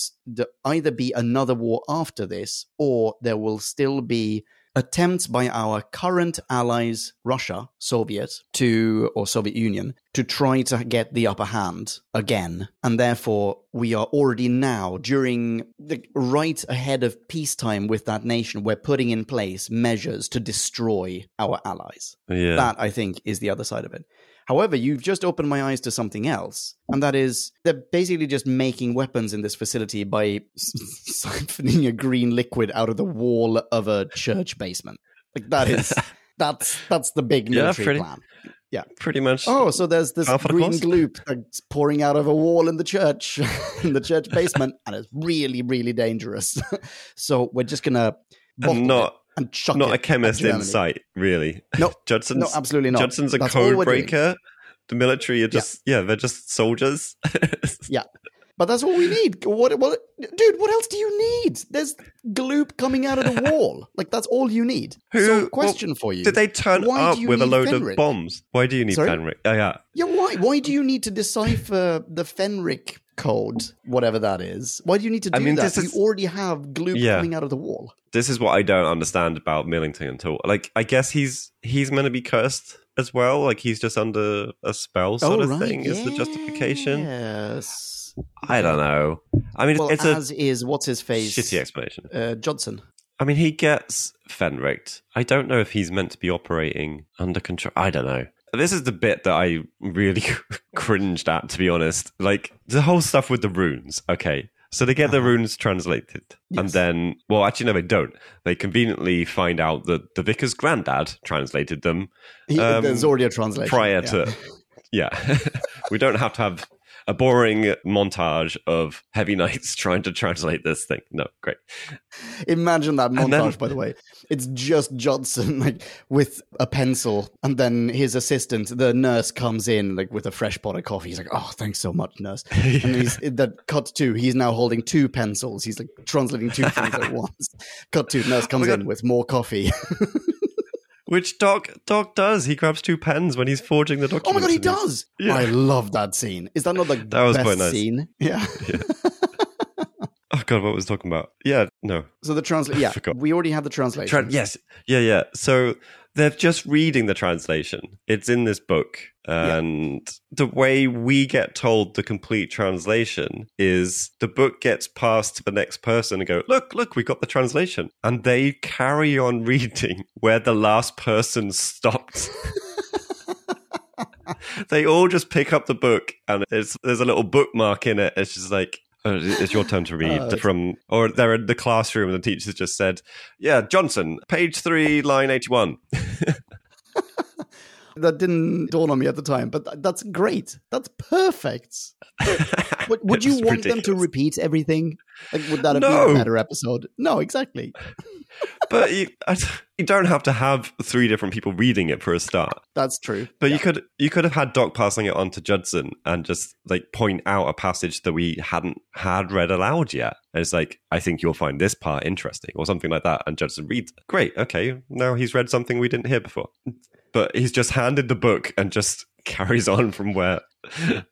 either be another war after this, or there will still be attempts by our current allies, Russia, Soviet, to or Soviet Union, to try to get the upper hand again. And therefore, we are already now, during the right ahead of peacetime with that nation, we're putting in place measures to destroy our allies. Yeah. That, I think, is the other side of it. However, you've just opened my eyes to something else, and that is they're basically just making weapons in this facility by siphoning a green liquid out of the wall of a church basement. Like that is that's that's the big Yeah, military pretty- plan. Yeah, pretty much. Oh, so there's this Half of the green gloop that's pouring out of a wall in the church, in the church basement, and it's really, really dangerous. so we're just gonna bottle and it not and chuck not it a chemist in sight, really. No, Judson's no, absolutely not. Judson's a That's code we're doing. breaker. The military are just yeah, they're just soldiers. But that's all we need. What, what, dude? What else do you need? There's gloop coming out of the wall. Like that's all you need. Who- so, well, question for you: Did they turn up with a load Fenric? of bombs? Why do you need Sorry? Fenric? Oh yeah. Yeah, why? Why do you need to decipher the Fenric code, whatever that is? Why do you need to do I mean, that? this is- You already have gloop Yeah. coming out of the wall. This is what I don't understand about Millington at all. Like I guess he's he's meant to be cursed as well. Like he's just under a spell sort oh, of right. thing is the justification. Yes. I don't know. I mean Well, it's a as is what's his face? shitty explanation. Uh, Judson. I mean, he gets Fenric. I don't know if he's meant to be operating under control. I don't know. this is the bit that I really cringed at, to be honest. Like the whole stuff with the runes. Okay. So they get the runes translated. And Uh-huh. Then, well, actually, no, they don't. They conveniently find out that the vicar's granddad translated them He, Um, there's already a translation. prior yeah. to. Yeah. we don't have to have a boring montage of heavy knights trying to translate this thing. No, great. Imagine that montage, then- by the way. It's just Judson like with a pencil, and then his assistant, the nurse, comes in like with a fresh pot of coffee. He's like, "Oh, thanks so much, nurse." And he's that cut to. he's now holding two pencils. He's like translating two things at once. Cut to. nurse oh comes God. in with more coffee. Which Doc Doc does. He grabs two pens when he's forging the document. oh my god, he does! Yeah. I love that scene. Is that not the That was best quite nice. scene? Yeah. Yeah. Oh god, what was I talking about? Yeah, no. So the translate. Yeah, we already have the translation. Tran- yes, yeah, yeah. So they're just reading the translation. It's in this book, and the way we get told the complete translation is the book gets passed to the next person and go, "Look, look, we got the translation," and they carry on reading where the last person stopped. they all just pick up the book, and it's, there's a little bookmark in it. It's just like. "Oh, It's your turn to read oh, it's- from, or they're in the classroom and the teacher just said, "Yeah, Johnson, page three, line eighty-one." That didn't dawn on me at the time, but th- that's great. That's perfect. Would, would you want them to repeat everything? Like, would that have been a better episode? No, exactly. but you, I, you don't have to have three different people reading it for a start. That's true. But Yeah. you could you could have had Doc passing it on to Judson and just like point out a passage that we hadn't had read aloud yet. And it's like, I think you'll find this part interesting, or something like that. And Judson reads, it. great, okay, now he's read something we didn't hear before. But he's just handed the book and just carries on from where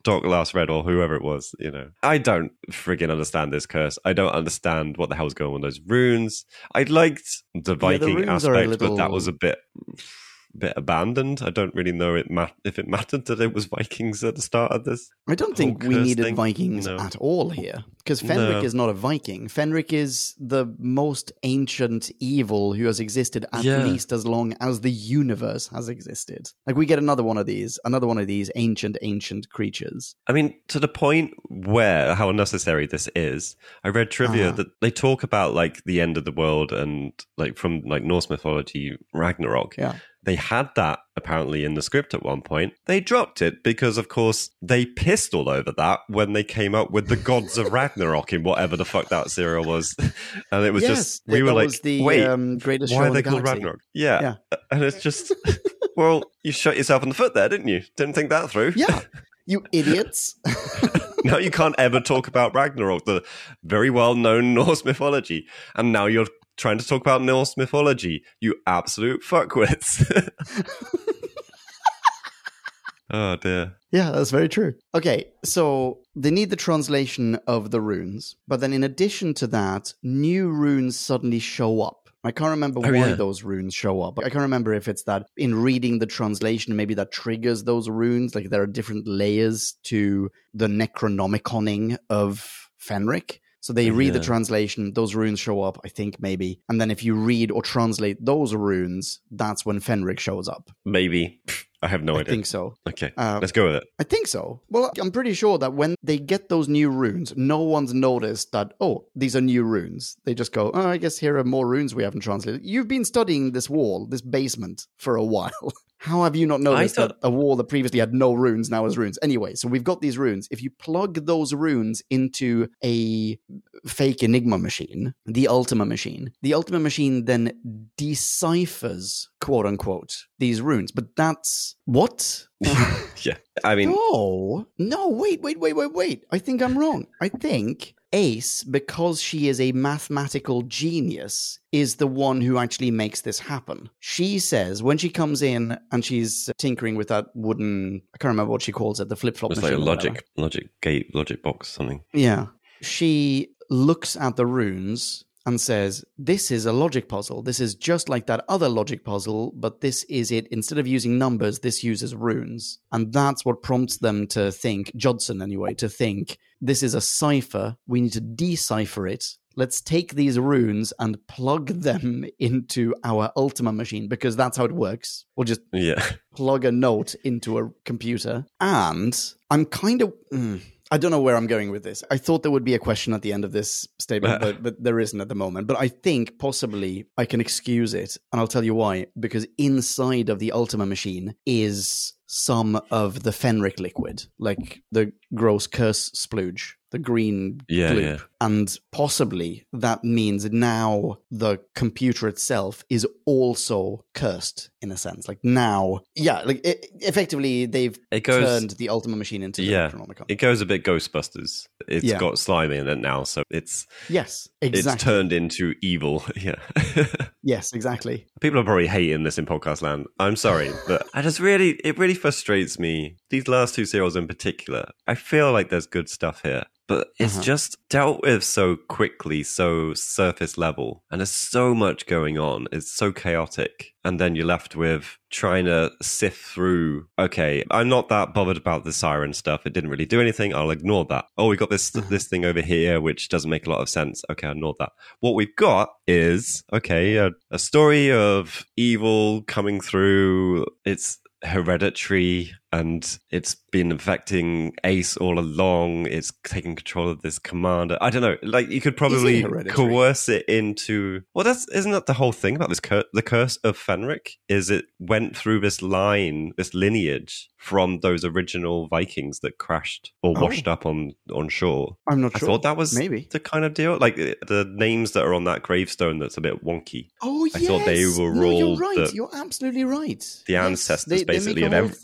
Doc last read, or whoever it was. You know, I don't friggin' understand this curse. I don't understand what the hell's going on with those runes. I liked the Viking are a aspect, but that was a bit bit abandoned. I don't really know it ma- if it mattered that it was Vikings at the start of this. I don't think we needed thing? Vikings No. at all here because Fenric No. is not a Viking. Fenric is the most ancient evil who has existed at Yeah. least as long as the universe has existed. Like we get another one of these, another one of these ancient, ancient creatures. I mean, to the point where how unnecessary this is. I read trivia Uh-huh. that they talk about like the end of the world and like from like Norse mythology, Ragnarok. Yeah. They had that apparently in the script at one point. They dropped it because, of course, they pissed all over that when they came up with the gods of Ragnarok in whatever the fuck that serial was, and it was yes, just we were like, the wait, um, greatest why are they the called galaxy. Ragnarok? Yeah. Yeah. and it's just, well, you shot yourself in the foot there, didn't you? Didn't think that through. Yeah, you idiots. now you can't ever talk about Ragnarok, the very well known Norse mythology. And now you're trying to talk about Norse mythology, you absolute fuckwits. oh dear. Yeah, that's very true. Okay, so they need the translation of the runes, but then in addition to that, new runes suddenly show up. I can't remember Oh, why yeah. those runes show up. I can't remember if it's that in reading the translation, maybe that triggers those runes. Like there are different layers to the Necronomiconing of Fenric. So they read the translation, those runes show up, I think maybe. And then if you read or translate those runes, that's when Fenric shows up. Maybe. I have no I idea. I think so. Okay, Uh, let's go with it. I think so. Well, I'm pretty sure that when they get those new runes, no one's noticed that, oh, these are new runes. They just go, oh, I guess here are more runes we haven't translated. You've been studying this wall, this basement, for a while. How have you not noticed thought- that a wall that previously had no runes now has runes? Anyway, so we've got these runes. If you plug those runes into a fake Enigma machine, the Ultima machine, the Ultima machine then deciphers, quote unquote, these runes. But that's what? Yeah, I mean, No, no, wait, wait, wait, wait, wait. I think I'm wrong. I think Ace, because she is a mathematical genius, is the one who actually makes this happen. She says when she comes in and she's tinkering with that wooden, I can't remember what she calls it, the flip flop it's like a logic, logic gate, logic box, something. Yeah. She looks at the runes and says, This is a logic puzzle. This is just like that other logic puzzle, but this is it. Instead of using numbers, this uses runes. And that's what prompts them to think, Judson anyway, to think this is a cipher. We need to decipher it let's take these runes and plug them into our Ultima machine because that's how it works. We'll just Yeah. plug a note into a computer. And I'm kind of. mm, I don't know where I'm going with this. I thought there would be a question at the end of this statement, but, but there isn't at the moment. But I think possibly I can excuse it. And I'll tell you why. Because inside of the Ultima machine is some of the Fenric liquid, like the gross curse splooge, the green Yeah, yeah. And possibly that means now the computer itself is also cursed in a sense. Like now, yeah, like it, effectively they've It goes- turned the Ultima machine into Yeah. It goes a bit Ghostbusters. It's Yeah. got slimy in it now, so it's yes, exactly. it's turned into evil. Yeah. yes, exactly. People are probably hating this in podcast land. I'm sorry, but I just really, it really frustrates me. These last two serials in particular, I feel like there's good stuff here, but it's Uh-huh. just dealt with so quickly, so surface level, and there's so much going on. It's so chaotic. And then you're left with trying to sift through, okay, I'm not that bothered about the siren stuff. It didn't really do anything. I'll ignore that. Oh, we got this, this thing over here, which doesn't make a lot of sense. Okay, I'll ignore that. What we've got is, okay, a, a story of evil coming through. It's hereditary and it's been affecting Ace all along. It's taking control of this commander. I don't know. Like you could probably coerce it into. Well, that's isn't that the whole thing about this cur- the curse of Fenric? Is it went through this line, this lineage from those original Vikings that crashed or Oh. washed up on on shore. I'm not I sure. thought that was maybe. the kind of deal. Like the- names that are on that gravestone that's a bit wonky. Oh, I thought they were no, you're right. the- You're absolutely right. the Yes, ancestors they- they basically a of ev- thing-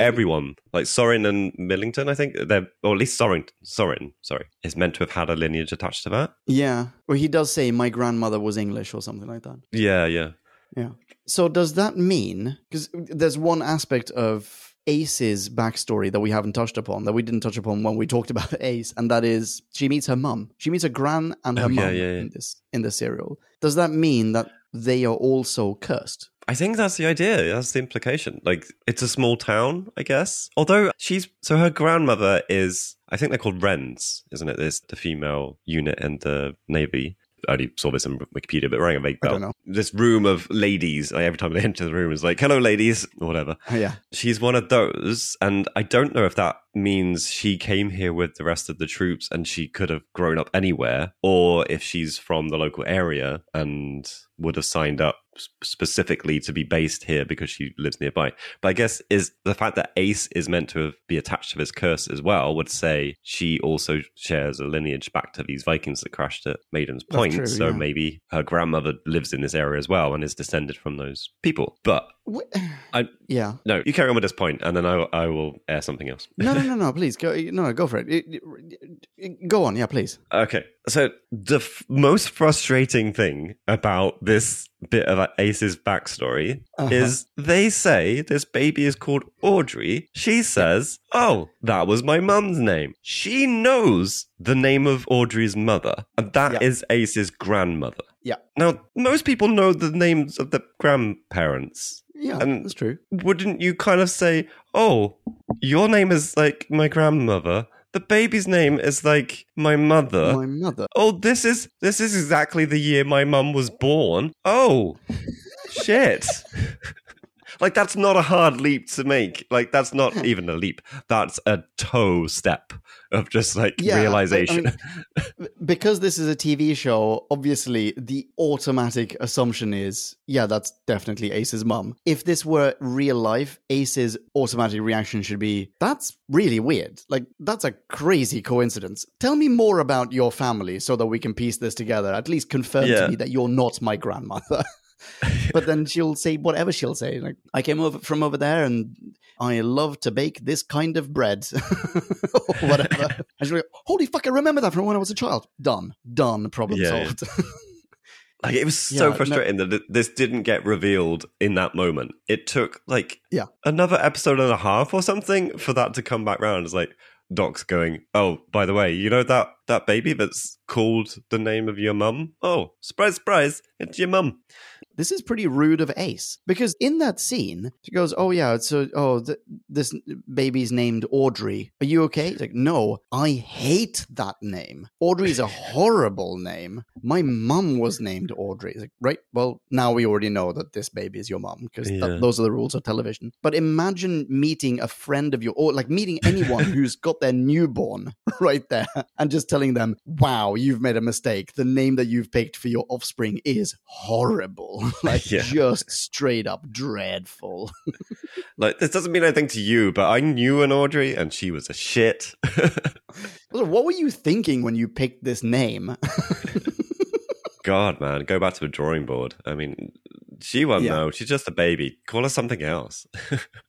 like sorin and millington i think they're or at least sorin sorin sorry is meant to have had a lineage attached to that Yeah. Well, he does say my grandmother was English or something like that. yeah yeah Yeah. So does that mean because there's one aspect of Ace's backstory that we haven't touched upon that we didn't touch upon when we talked about Ace, and that is she meets her mum. She meets her gran and her Oh, yeah, mum yeah, yeah. in this in the serial. Does that mean that they are also cursed? I think that's the idea. That's the implication. Like, it's a small town, I guess. Although she's so her grandmother is, I think they're called Wrens, isn't it? There's the female unit in the navy. I only saw this on Wikipedia, but rang a I bell. don't know. This room of ladies. Like, every time they enter the room, is like, "Hello, ladies," or whatever. yeah. She's one of those, and I don't know if that means she came here with the rest of the troops and she could have grown up anywhere, or if she's from the local area and would have signed up specifically to be based here because she lives nearby. But I guess is the fact that Ace is meant to have, be attached to this curse as well would say she also shares a lineage back to these Vikings that crashed at Maiden's Point. true, so yeah. maybe her grandmother lives in this area as well and is descended from those people. But I- yeah. no, you carry on with this point, and then I, I will air something else. No, no, no, no. Please go. No, no, go for it. It- it- Go on. Yeah, please. Okay, so the f- most frustrating thing about this bit of Ace's backstory Uh-huh. is they say this baby is called Audrey. She says, "Oh, that was my mum's name." She knows the name of Audrey's mother, and that is. Ace's grandmother. Yeah. Now, most people know the names of the grandparents. Yeah, And- that's true. wouldn't you kind of say, "Oh, your name is like my grandmother. The baby's name is like my mother." My mother. oh, this is this is exactly the year my mum was born. Oh, shit. like that's not a hard leap to make. Like that's not even a leap. That's a toe step of just like Yeah, I- I realization. mean, because this is a TV show, obviously the automatic assumption is, yeah, that's definitely Ace's mum. If this were real life, Ace's automatic reaction should be, that's really weird. Like, that's a crazy coincidence. Tell me more about your family so that we can piece this together. At least confirm Yeah. to me that you're not my grandmother. but then she'll say whatever she'll say. Like, I came over from over there and I love to bake this kind of bread. or whatever. And she'll go, holy fuck, I remember that from when I was a child. Done. Done. Problem Yeah, yeah. solved. Like it was Yeah, so no- frustrating that this didn't get revealed in that moment. It took like Yeah. another episode and a half or something for that to come back round. It's like Doc's going, "Oh, by the way, you know that that baby that's called the name of your mum? Oh, surprise, surprise, it's your mum." This is pretty rude of Ace because in that scene, she goes, "Oh yeah, it's a, oh th- this baby's named Audrey. Are you okay?" It's like, "No, I hate that name. Audrey's a horrible name. My mum was named Audrey." It's like, right? Well, now we already know that this baby is your mum because Yeah. those are the rules of television. But imagine meeting a friend of your, or like meeting anyone who's got their newborn right there and just telling them, "Wow, you've made a mistake. The name that you've picked for your offspring is horrible. like Yeah. just straight up dreadful." Like this doesn't mean anything to you, but I knew an Audrey, and she was a shit. What were you thinking when you picked this name? God, man, go back to the drawing board. I mean, she won't Yeah. know. She's just a baby. Call her something else.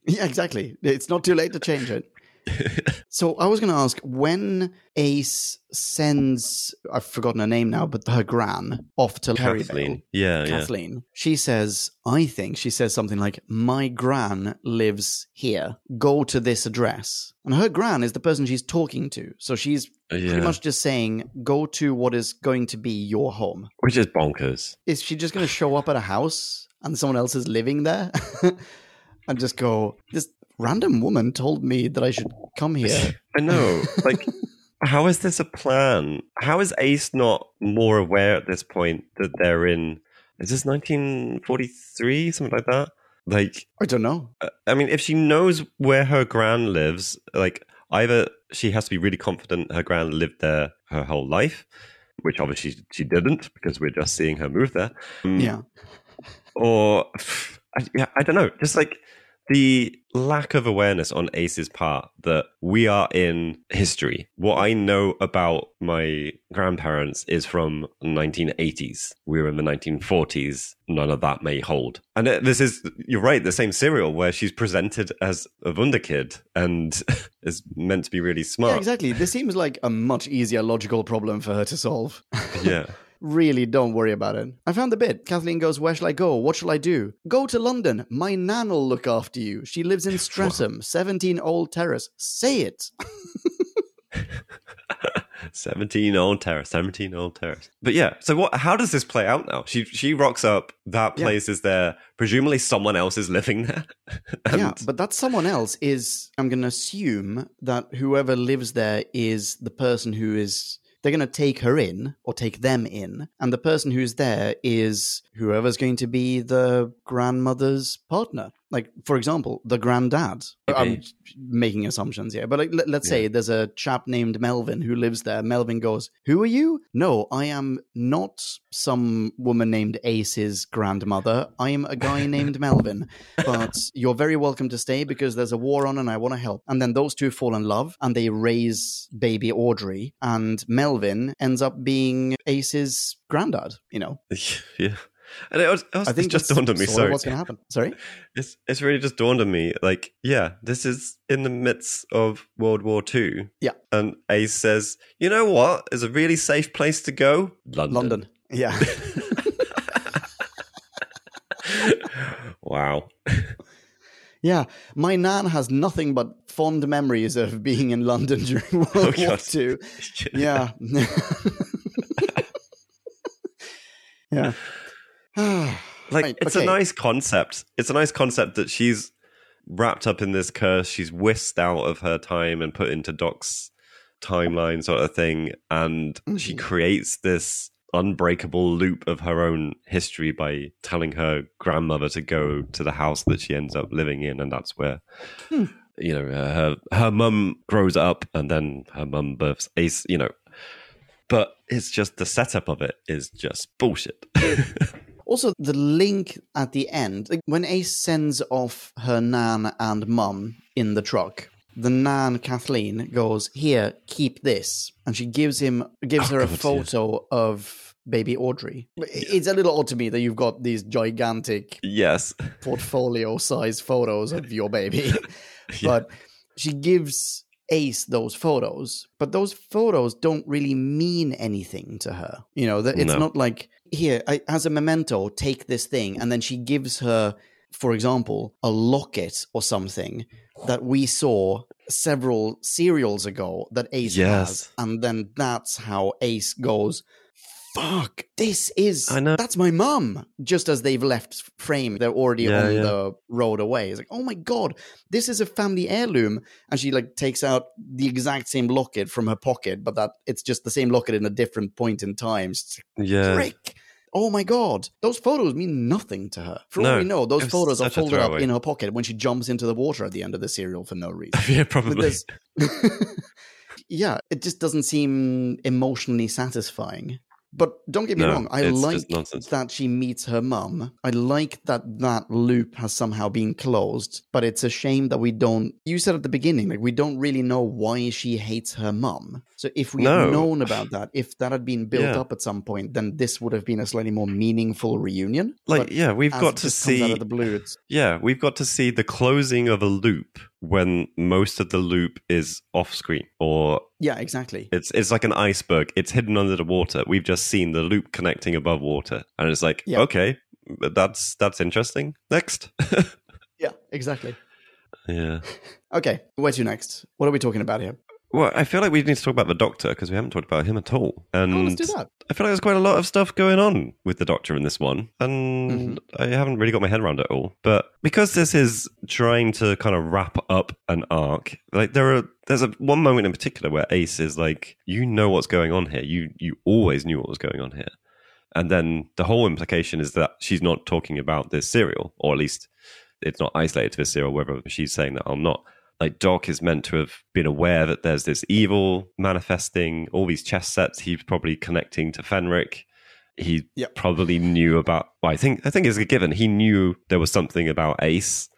yeah, exactly. It's not too late to change it. So I was going to ask when Ace sends, I've forgotten her name now, but her gran off to. Kathleen. Yeah, yeah. Kathleen. She says, I think she says something like, My gran lives here. Go to this address. And her gran is the person she's talking to. So she's oh, Yeah. pretty much just saying, Go to what is going to be your home. Which is bonkers. Is she just going to show up at a house and someone else is living there? and just go, This random woman told me that I should come here. I know. Like, how is this a plan? How is Ace not more aware at this point that they're in? Is this 1943, something like that? Like, I don't know. uh, I mean, if she knows where her gran lives, like, either she has to be really confident her gran lived there her whole life, which obviously she didn't because we're just seeing her move there. Um, Yeah. or I, yeah, I don't know. Just like the lack of awareness on Ace's part that we are in history. What I know about my grandparents is from 1980s. We're in the 1940s. None of that may hold. And uh, this is, you're right, the same serial where she's presented as a wunderkid and is meant to be really smart. Yeah, exactly. This seems like a much easier logical problem for her to solve. yeah. Really, don't worry about it. I found the bit. Kathleen goes, Where shall I go? What shall I do? Go to London. My nan will look after you. She lives in Streatham, 17 Old Terrace. Say it. 17 old terrace 17 old terrace but yeah so what how does this play out now she she rocks up that Yeah. place is there presumably someone else is living there and yeah, but that someone else is, I'm going to assume that whoever lives there is the person who is. They're going to take her in or take them in. And the person who's there is whoever's going to be the grandmother's partner. Like, for example, the granddad. I'm making assumptions here, but like, let, let's say there's a chap named Melvin who lives there. Melvin goes, Who are you? No, I am not some woman named Ace's grandmother. I am a guy named Melvin. But you're very welcome to stay because there's a war on and I want to help. And then those two fall in love and they raise baby Audrey. And Melvin ends up being Ace's granddad, you know. yeah and it, was, it was- I think it's just dawned on me sort of sorry what's going to happen. Sorry? it's, it's really just dawned on me like yeah this is in the midst of world war ii Yeah. and ace says you know what is a really safe place to go london London. Yeah. wow Yeah, my nan has nothing but fond memories of being in London during World Oh, War God. II. Yeah. yeah. like Right, it's okay. a nice concept it's a nice concept that she's wrapped up in this curse she's whisked out of her time and put into doc's timeline sort of thing and she Mhm. creates this unbreakable loop of her own history by telling her grandmother to go to the house that she ends up living in and that's where Hmm. you know her her mum grows up and then her mum births ace you know but it's just the setup of it is just bullshit Also, the link at the end, like when Ace sends off her nan and mum in the truck, the nan Kathleen goes, "Here, keep this," and she gives him gives Oh, her a God, yeah. photo of baby Audrey. It's a little odd to me that you've got these gigantic yes portfolio size photos of your baby. But she gives Ace those photos, but those photos don't really mean anything to her. You know, that it's No. not like here I, as a memento, take this thing, and then she gives her, for example, a locket or something that we saw several serials ago that Ace Yes. has, and then that's how Ace goes. Fuck, this is I know. that's my mum. Just as they've left frame, they're already Yeah, on yeah. the road away. It's like, oh my god, this is a family heirloom. And she like takes out the exact same locket from her pocket, but that it's just the same locket in a different point in time. Like, Yeah. frick. Oh my god, those photos mean nothing to her. For all No, we know, those photos are folded up in her pocket when she jumps into the water at the end of the serial for no reason. yeah, probably. yeah, it just doesn't seem emotionally satisfying. But don't get me No, wrong, I like that she meets her mum. I like that that loop has somehow been closed, but it's a shame that we don't. You said at the beginning, like we don't really know why she hates her mum. So if we No. had known about that, if that had been built Yeah. up at some point, then this would have been a slightly more meaningful reunion. Like, But yeah, we've got to see. of the blue. Yeah, we've got to see the closing of a loop when most of the loop is off screen or yeah, exactly. it's it's like an iceberg. It's hidden under the water. We've just seen the loop connecting above water. And it's like, Yeah. okay, that's that's interesting. Next. Yeah, exactly. yeah. Okay, where to next? What are we talking about here? Well, I feel like we need to talk about the doctor because we haven't talked about him at all. And Oh, let's do that. I feel like there's quite a lot of stuff going on with the Doctor in this one, and Mm-hmm. I haven't really got my head around it all. But because this is trying to kind of wrap up an arc, like there are there's a one moment in particular where Ace is like, "You know what's going on here. You you always knew what was going on here." And then the whole implication is that she's not talking about this serial, or at least it's not isolated to this serial, whether she's saying that or not. Like Doc is meant to have been aware that there's this evil manifesting all these chess sets. He's probably connecting to Fenric. He Yep. probably knew about. Well, I think I think it's a given. He knew there was something about Ace,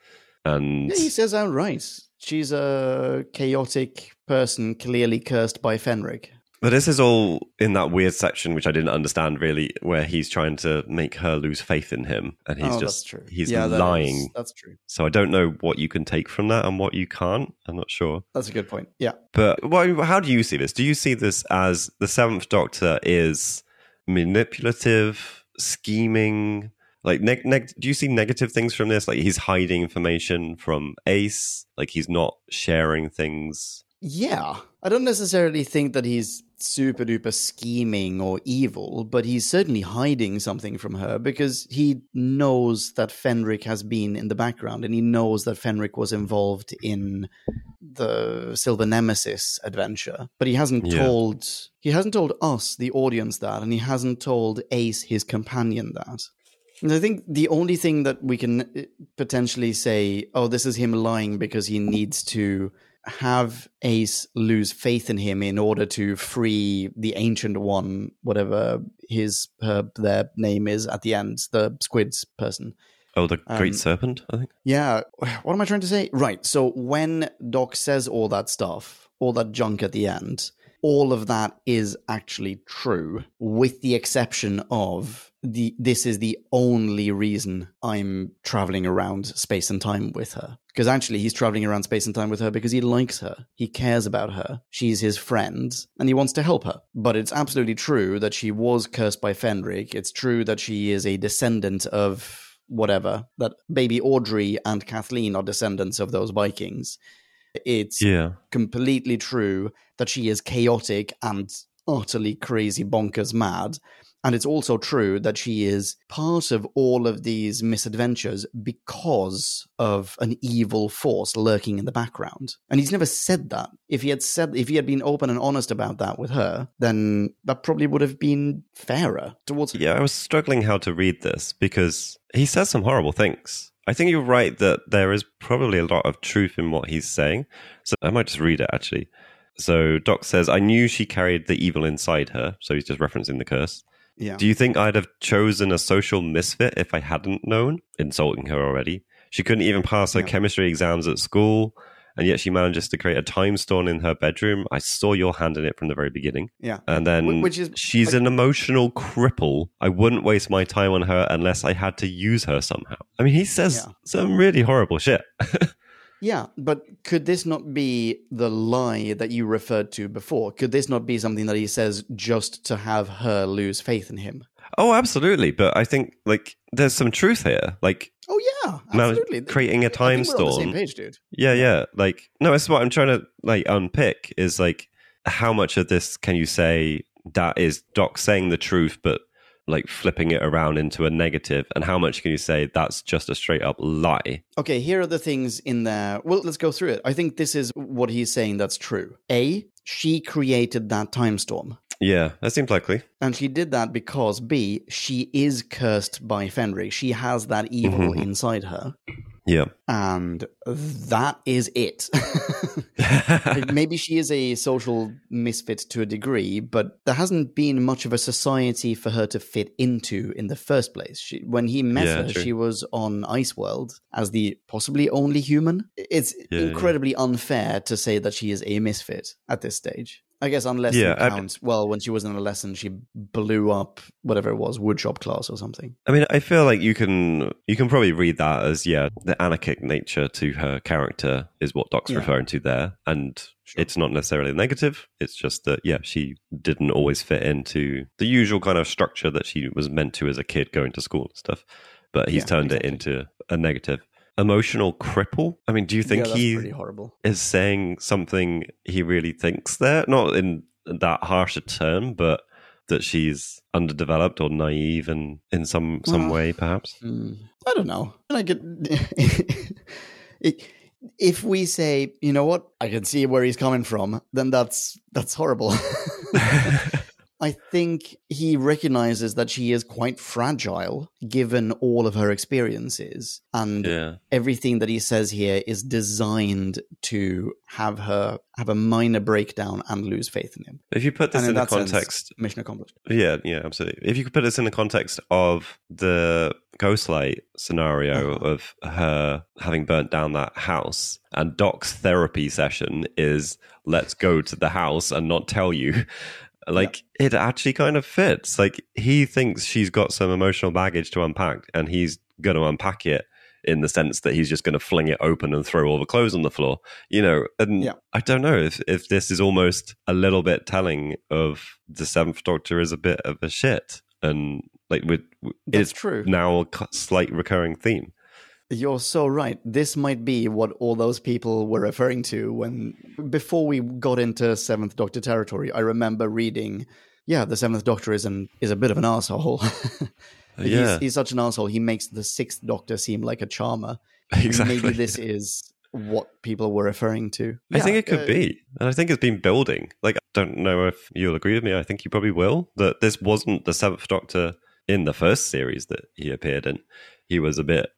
and Yeah, he says outright. She's a chaotic person, clearly cursed by Fenric. But this is all in that weird section which I didn't understand really, where he's trying to make her lose faith in him, and he's oh, just he's yeah, that lying. that's true. So I don't know what you can take from that and what you can't. I'm not sure. That's a good point. Yeah. But why, how do you see this? Do you see this as the Seventh Doctor is manipulative, scheming? Like, neg- neg- do you see negative things from this? Like, he's hiding information from Ace. Like, he's not sharing things. Yeah. I don't necessarily think that he's super duper scheming or evil, but he's certainly hiding something from her because he knows that Fenric has been in the background and he knows that Fenric was involved in the Silver Nemesis adventure. But he hasn't Yeah. told he hasn't told us, the audience, that, and he hasn't told Ace, his companion, that. And I think the only thing that we can uh, potentially say, oh, this is him lying because he needs to have Ace lose faith in him in order to free the ancient one, whatever his her their name is at the end, the squids person. Oh, the Great Um, Serpent, I think. Yeah, what am I trying to say? Right. So when Doc says all that stuff, all that junk at the end, all of that is actually true, with the exception of the this is the only reason I'm traveling around space and time with her. Because actually he's traveling around space and time with her because he likes her. He cares about her. She's his friend and he wants to help her. But it's absolutely true that she was cursed by Fenric. It's true that she is a descendant of whatever, that baby Audrey and Kathleen are descendants of those Vikings. It's Yeah. completely true that she is chaotic and utterly crazy bonkers mad. And it's also true that she is part of all of these misadventures because of an evil force lurking in the background. And he's never said that. If he had said, if he had been open and honest about that with her, then that probably would have been fairer towards her. Yeah, I was struggling how to read this because he says some horrible things. I think you're right that there is probably a lot of truth in what he's saying. So I might just read it actually. So Doc says, I knew she carried the evil inside her. So he's just referencing the curse. Yeah. Do you think I'd have chosen a social misfit if I hadn't known? Insulting her already. She couldn't even pass her Yeah. chemistry exams at school, and yet she manages to create a time stone in her bedroom. I saw your hand in it from the very beginning. yeah. And then which is- she's like- an emotional cripple. I wouldn't waste my time on her unless I had to use her somehow. I mean, he says Yeah. some really horrible shit. Yeah, but could this not be the lie that you referred to before? Could this not be something that he says just to have her lose faith in him? Oh, absolutely. But I think like there's some truth here. Like, Oh yeah, absolutely. creating a time think we're on the same storm. page, dude. yeah, yeah. Like, no, it's what I'm trying to like unpick is like how much of this can you say that is Doc saying the truth, but like flipping it around into a negative, and how much can you say that's just a straight up lie? Okay, here are the things in there. Well, let's go through it. I think this is what he's saying that's true. A, she created that time storm. Yeah, that seems likely. And she did that because B, she is cursed by Fenric. She has that evil mm-hmm. inside her. Yeah. And that is it. Maybe she is a social misfit to a degree, but there hasn't been much of a society for her to fit into in the first place. She, when he met Yeah, her, true. she was on Iceworld as the possibly only human. It's Yeah, yeah. incredibly unfair to say that she is a misfit at this stage. I guess unless Yeah, you I- well, when she was in a lesson, she blew up whatever it was, woodshop class or something. I mean, I feel like you can you can probably read that as yeah, the anarchic nature to her character is what Doc's Yeah. referring to there, and it's not necessarily negative. It's just that yeah, she didn't always fit into the usual kind of structure that she was meant to as a kid going to school and stuff. But he's Yeah, turned it into a negative. Emotional cripple. I mean, do you think yeah, he is saying something he really thinks there? Not in that harsh a term, but that she's underdeveloped or naive and in some some Well, way, perhaps. Hmm. I don't know. I it, if we say, you know what, I can see where he's coming from, then that's that's horrible. I think he recognizes that she is quite fragile given all of her experiences and Yeah. everything that he says here is designed to have her have a minor breakdown and lose faith in him. If you put this And in, the that sense, context, mission accomplished. yeah, yeah, absolutely. If you could put this in the context of the Ghostlight scenario Uh-huh. of her having burnt down that house, and Doc's therapy session is let's go to the house and not tell you. Like it actually kind of fits. Like he thinks she's got some emotional baggage to unpack, and he's going to unpack it in the sense that he's just going to fling it open and throw all the clothes on the floor. You know, and Yeah. I don't know if if this is almost a little bit telling of the Seventh Doctor is a bit of a shit, and like with it's true. now a slight recurring theme. You're so right. This might be what all those people were referring to when, before we got into Seventh Doctor territory. I remember reading, yeah, the Seventh Doctor is an is a bit of an asshole. Yeah. he's, he's such an asshole. He makes the Sixth Doctor seem like a charmer. Exactly. Maybe this is what people were referring to. I think it could uh, be. And I think it's been building. Like, I don't know if you'll agree with me. I think you probably will. That this wasn't the Seventh Doctor in the first series that he appeared in. He was a bit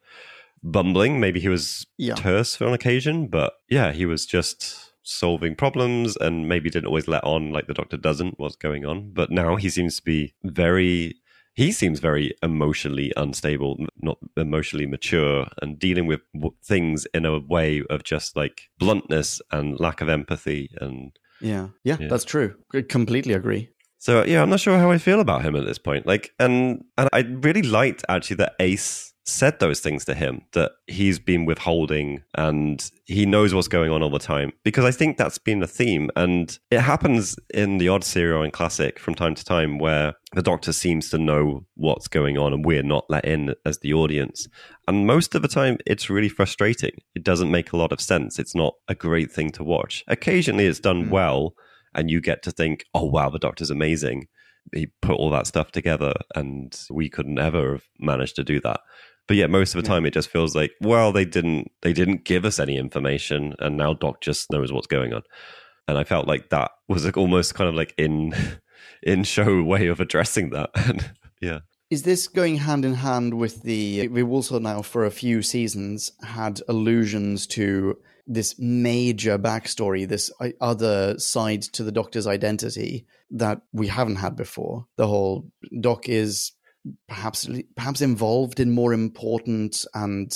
bumbling. Maybe he was Yeah. terse on occasion, but yeah, he was just solving problems and maybe didn't always let on like the Doctor doesn't what's going on. But now he seems to be very. He seems very emotionally unstable, not emotionally mature, and dealing with w- things in a way of just like bluntness and lack of empathy. And Yeah, yeah, Yeah. that's true. I completely agree. so, yeah, I'm not sure how I feel about him at this point. Like, and and I really liked actually that Ace said those things to him that he's been withholding and he knows what's going on all the time because I think that's been a theme. And it happens in the odd serial and classic from time to time where the doctor seems to know what's going on and we're not let in as the audience. And most of the time it's really frustrating. It doesn't make a lot of sense. It's not a great thing to watch. Occasionally it's done Mm. well and you get to think oh wow the doctor's amazing. He put all that stuff together and we couldn't ever have managed to do that but yeah most of the Yeah. time it just feels like well they didn't they didn't give us any information and now doc just knows what's going on and i felt like that was like almost kind of like in in show way of addressing that and yeah Is this going hand in hand with the? We've also now for a few seasons had allusions to this major backstory, this uh, other side to the Doctor's identity that we haven't had before. The whole Doc is perhaps perhaps involved in more important and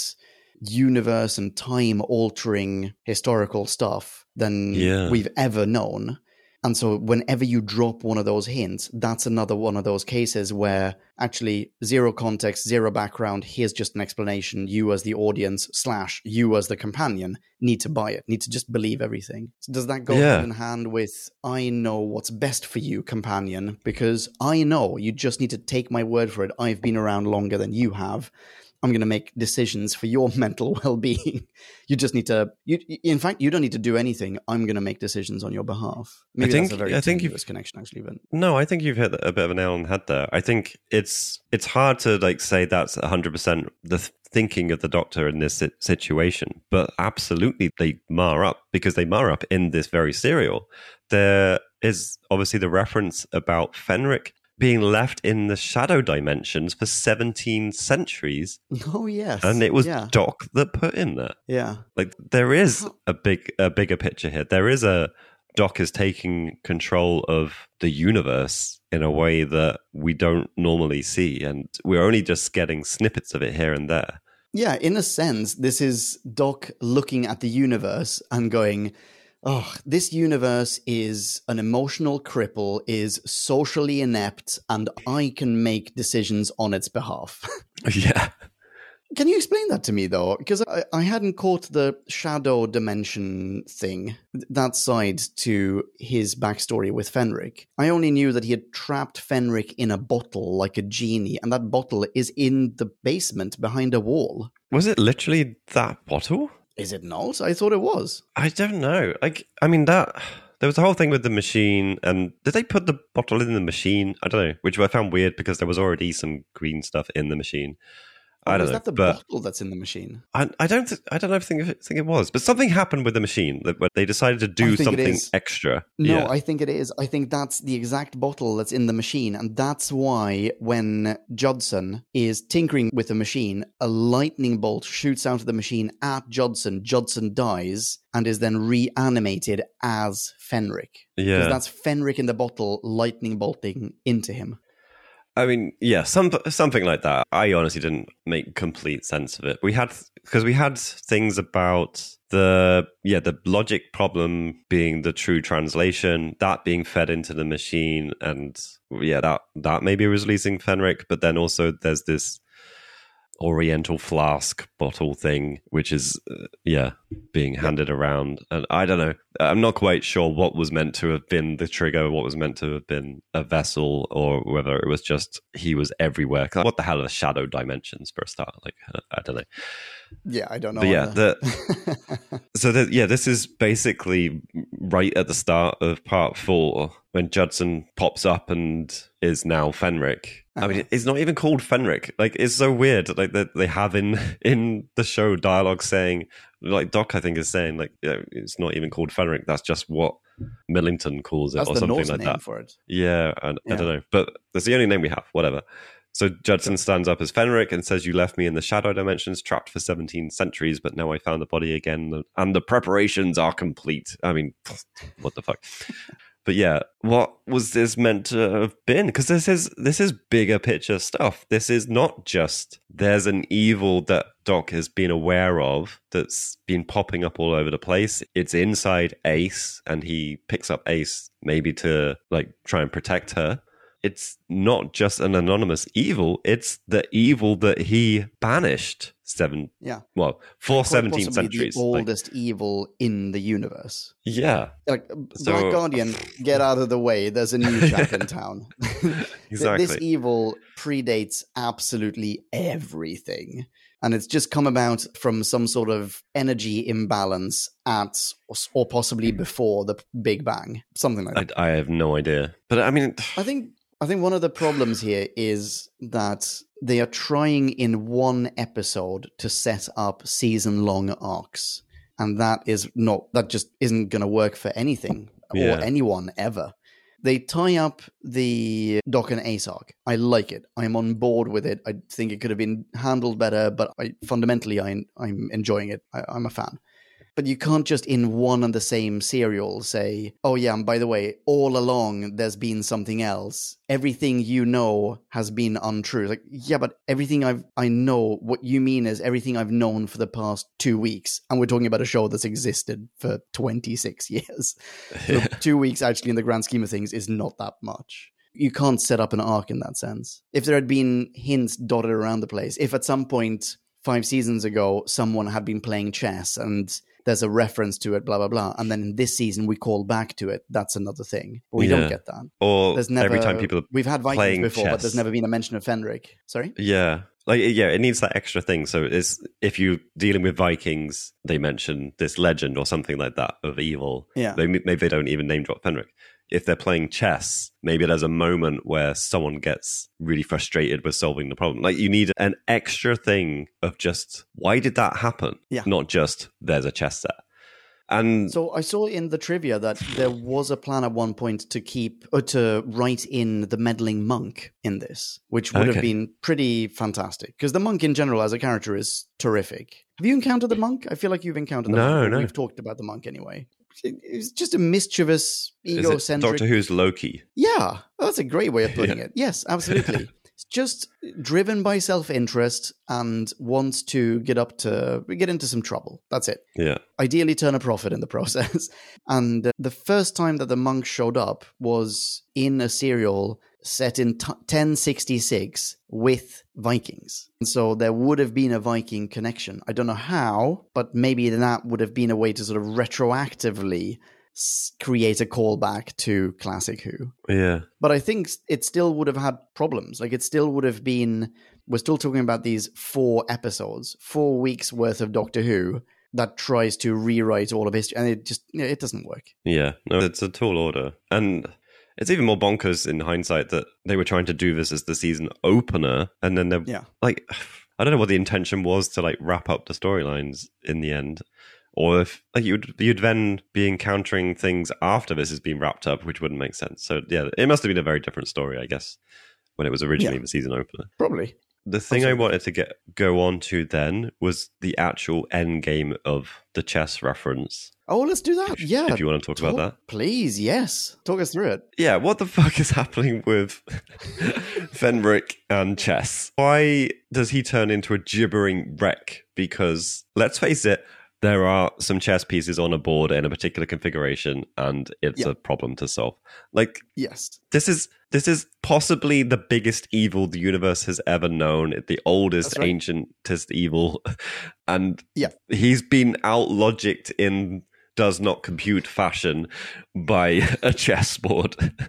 universe and time altering historical stuff than Yeah. we've ever known. And so, whenever you drop one of those hints, that's another one of those cases where actually zero context, zero background. Here's just an explanation. You, as the audience, slash you, as the companion, need to buy it, need to just believe everything. So does that go Yeah. hand in hand with I know what's best for you, companion? Because I know you just need to take my word for it. I've been around longer than you have. I'm going to make decisions for your mental well-being. You just need to. You, in fact, you don't need to do anything. I'm going to make decisions on your behalf. Maybe think- that's a very I think you've- connection, actually. But No, I think you've hit a bit of a nail on the head there. I think it's it's hard to like say that's 100% the th- thinking of the doctor in this situation, but absolutely they mar up because they mar up in this very serial. There is obviously the reference about Fenric being left in the shadow dimensions for 17 centuries oh yes, and it was yeah, Doc that put him there. yeah. Like there is a big a bigger picture here. There is a Doc is taking control of the universe in a way that we don't normally see, and we're only just getting snippets of it here and there. Yeah, in a sense, this is Doc looking at the universe and going, Oh, this universe is an emotional cripple, is socially inept, and I can make decisions on its behalf. yeah, Can you explain that to me, though? Because I, I hadn't caught the shadow dimension thing, that side to his backstory with Fenric. I only knew that he had trapped Fenric in a bottle like a genie, and that bottle is in the basement behind a wall. was it literally that bottle? Is it not? I thought it was. I don't know. Like, I mean that. There was the whole thing with the machine, and did they put the bottle in the machine? I don't know, which I found weird because there was already some green stuff in the machine. I don't is know, that the bottle that's in the machine? I, I don't. I don't know if think, think it was, but something happened with the machine that where they decided to do something extra. No, yeah. I think it is. I think that's the exact bottle that's in the machine. And that's why when Judson is tinkering with the machine, a lightning bolt shoots out of the machine at Judson. Judson dies and is then reanimated as Fenric. Because yeah. that's Fenric in the bottle lightning bolting into him. I mean, yeah, some something like that. I honestly didn't make complete sense of it. We had because we had things about the yeah the logic problem being the true translation that being fed into the machine, and yeah that that maybe was releasing Fenric, but then also there's this Oriental flask bottle thing, which is uh, yeah being handed around, and I don't know. I'm not quite sure what was meant to have been the trigger, what was meant to have been a vessel, or whether it was just he was everywhere. What the hell are shadow dimensions for a start? Like uh, I don't know. Yeah, I don't know. But yeah, either. So the, yeah, this is basically right at the start of part four when Judson pops up and is now Fenric. I mean, uh-huh. it's not even called Fenric. Like, it's so weird. Like that they have in in the show dialogue saying, like Doc, I think is saying, like you know, it's not even called Fenric. That's just what Millington calls it, that's or something like that. for it. Yeah, and I don't know, but that's the only name we have. Whatever. So Judson stands up as Fenric and says, "You left me in the shadow dimensions, trapped for seventeen centuries, but now I found the body again, and the preparations are complete." I mean, what the fuck? But yeah, what was this meant to have been? Because this is this is bigger picture stuff. This is not just there's an evil that Doc has been aware of that's been popping up all over the place. It's inside Ace, and he picks up Ace maybe to like try and protect her. It's not just an anonymous evil; it's the evil that he banished seven. Yeah. Well, for Quite seventeen possibly centuries. The Like, oldest evil in the universe. yeah, Like So- Black Guardian, get out of the way. There's a new chap in town. Exactly. This evil predates absolutely everything. And it's just come about from some sort of energy imbalance at or possibly before the Big Bang. Something like that. I, I have no idea, but I mean, I think I think one of the problems here is that they are trying in one episode to set up season long arcs. And that is not that just isn't gonna work for anything Yeah. or anyone ever. They tie up the Doc and Ace arc. I like it. I'm on board with it. I think it could have been handled better, but I fundamentally I, I'm enjoying it. I, I'm a fan. But you can't just in one and the same serial say, oh, yeah, and by the way, all along there's been something else. Everything you know has been untrue. Like, yeah, but everything I've, I know, what you mean is everything I've known for the past two weeks. And we're talking about a show that's existed for 26 years. So two weeks, actually, in the grand scheme of things, is not that much. You can't set up an arc in that sense. If there had been hints dotted around the place, if at some point five seasons ago someone had been playing chess and there's a reference to it, blah blah blah, and then in this season we call back to it. That's another thing. But we Yeah. don't get that. Or There's never every time people are we've had Vikings playing before, but there's never been a mention of Fenric. Sorry. Yeah. Like yeah, it needs that extra thing. So it's if you're dealing with Vikings, they mention this legend or something like that of evil. Yeah. They, maybe they don't even name drop Fenric. If they're playing chess, maybe there's a moment where someone gets really frustrated with solving the problem. Like you need an extra thing of just why did that happen? Yeah. Not just there's a chess set. And So I saw in the trivia that there was a plan at one point to keep or to write in the meddling monk in this, which would have been pretty fantastic. Because the monk in general as a character is terrific. Have you encountered the monk? I feel like you've encountered the No, monk. no. We've talked about the monk anyway. It- It's just a mischievous, egocentric. Doctor Who's Loki? Yeah, that's a great way of putting it. Yes, absolutely. it's just driven by self-interest and wants to get up to get into some trouble. That's it Yeah. ideally turn a profit in the process. And uh, the first time that the monk showed up was in a serial set in t- 1066 with Vikings. And so there would have been a Viking connection. I don't know how, but maybe that would have been a way to sort of retroactively create a callback to Classic Who. Yeah. But I think it still would have had problems. Like it still would have been. We're still talking about these four episodes, four weeks worth of Doctor Who that tries to rewrite all of history, and it just it doesn't work. Yeah, no, it's a tall order. And it's even more bonkers in hindsight that they were trying to do this as the season opener. And then they're Yeah. like, I don't know what the intention was to like wrap up the storylines in the end. Or if like you'd you'd then be encountering things after this has been wrapped up, which wouldn't make sense. So yeah, it must have been a very different story, I guess, when it was originally Yeah. the season opener. Probably. The thing I wanted to get go on to then was the actual end game of the chess reference. Oh, let's do that. yeah. if you want to talk about that. please. Yes, talk us through it. yeah, what the fuck is happening with Fenric and Chess? Why does he turn into a gibbering wreck? Because let's face it, there are some chess pieces on a board in a particular configuration, and it's Yeah. a problem to solve. Like Yes. this is this is possibly the biggest evil the universe has ever known, the oldest, right. ancientest evil, and Yeah. he's been out logicked in does not compute fashion by a chessboard.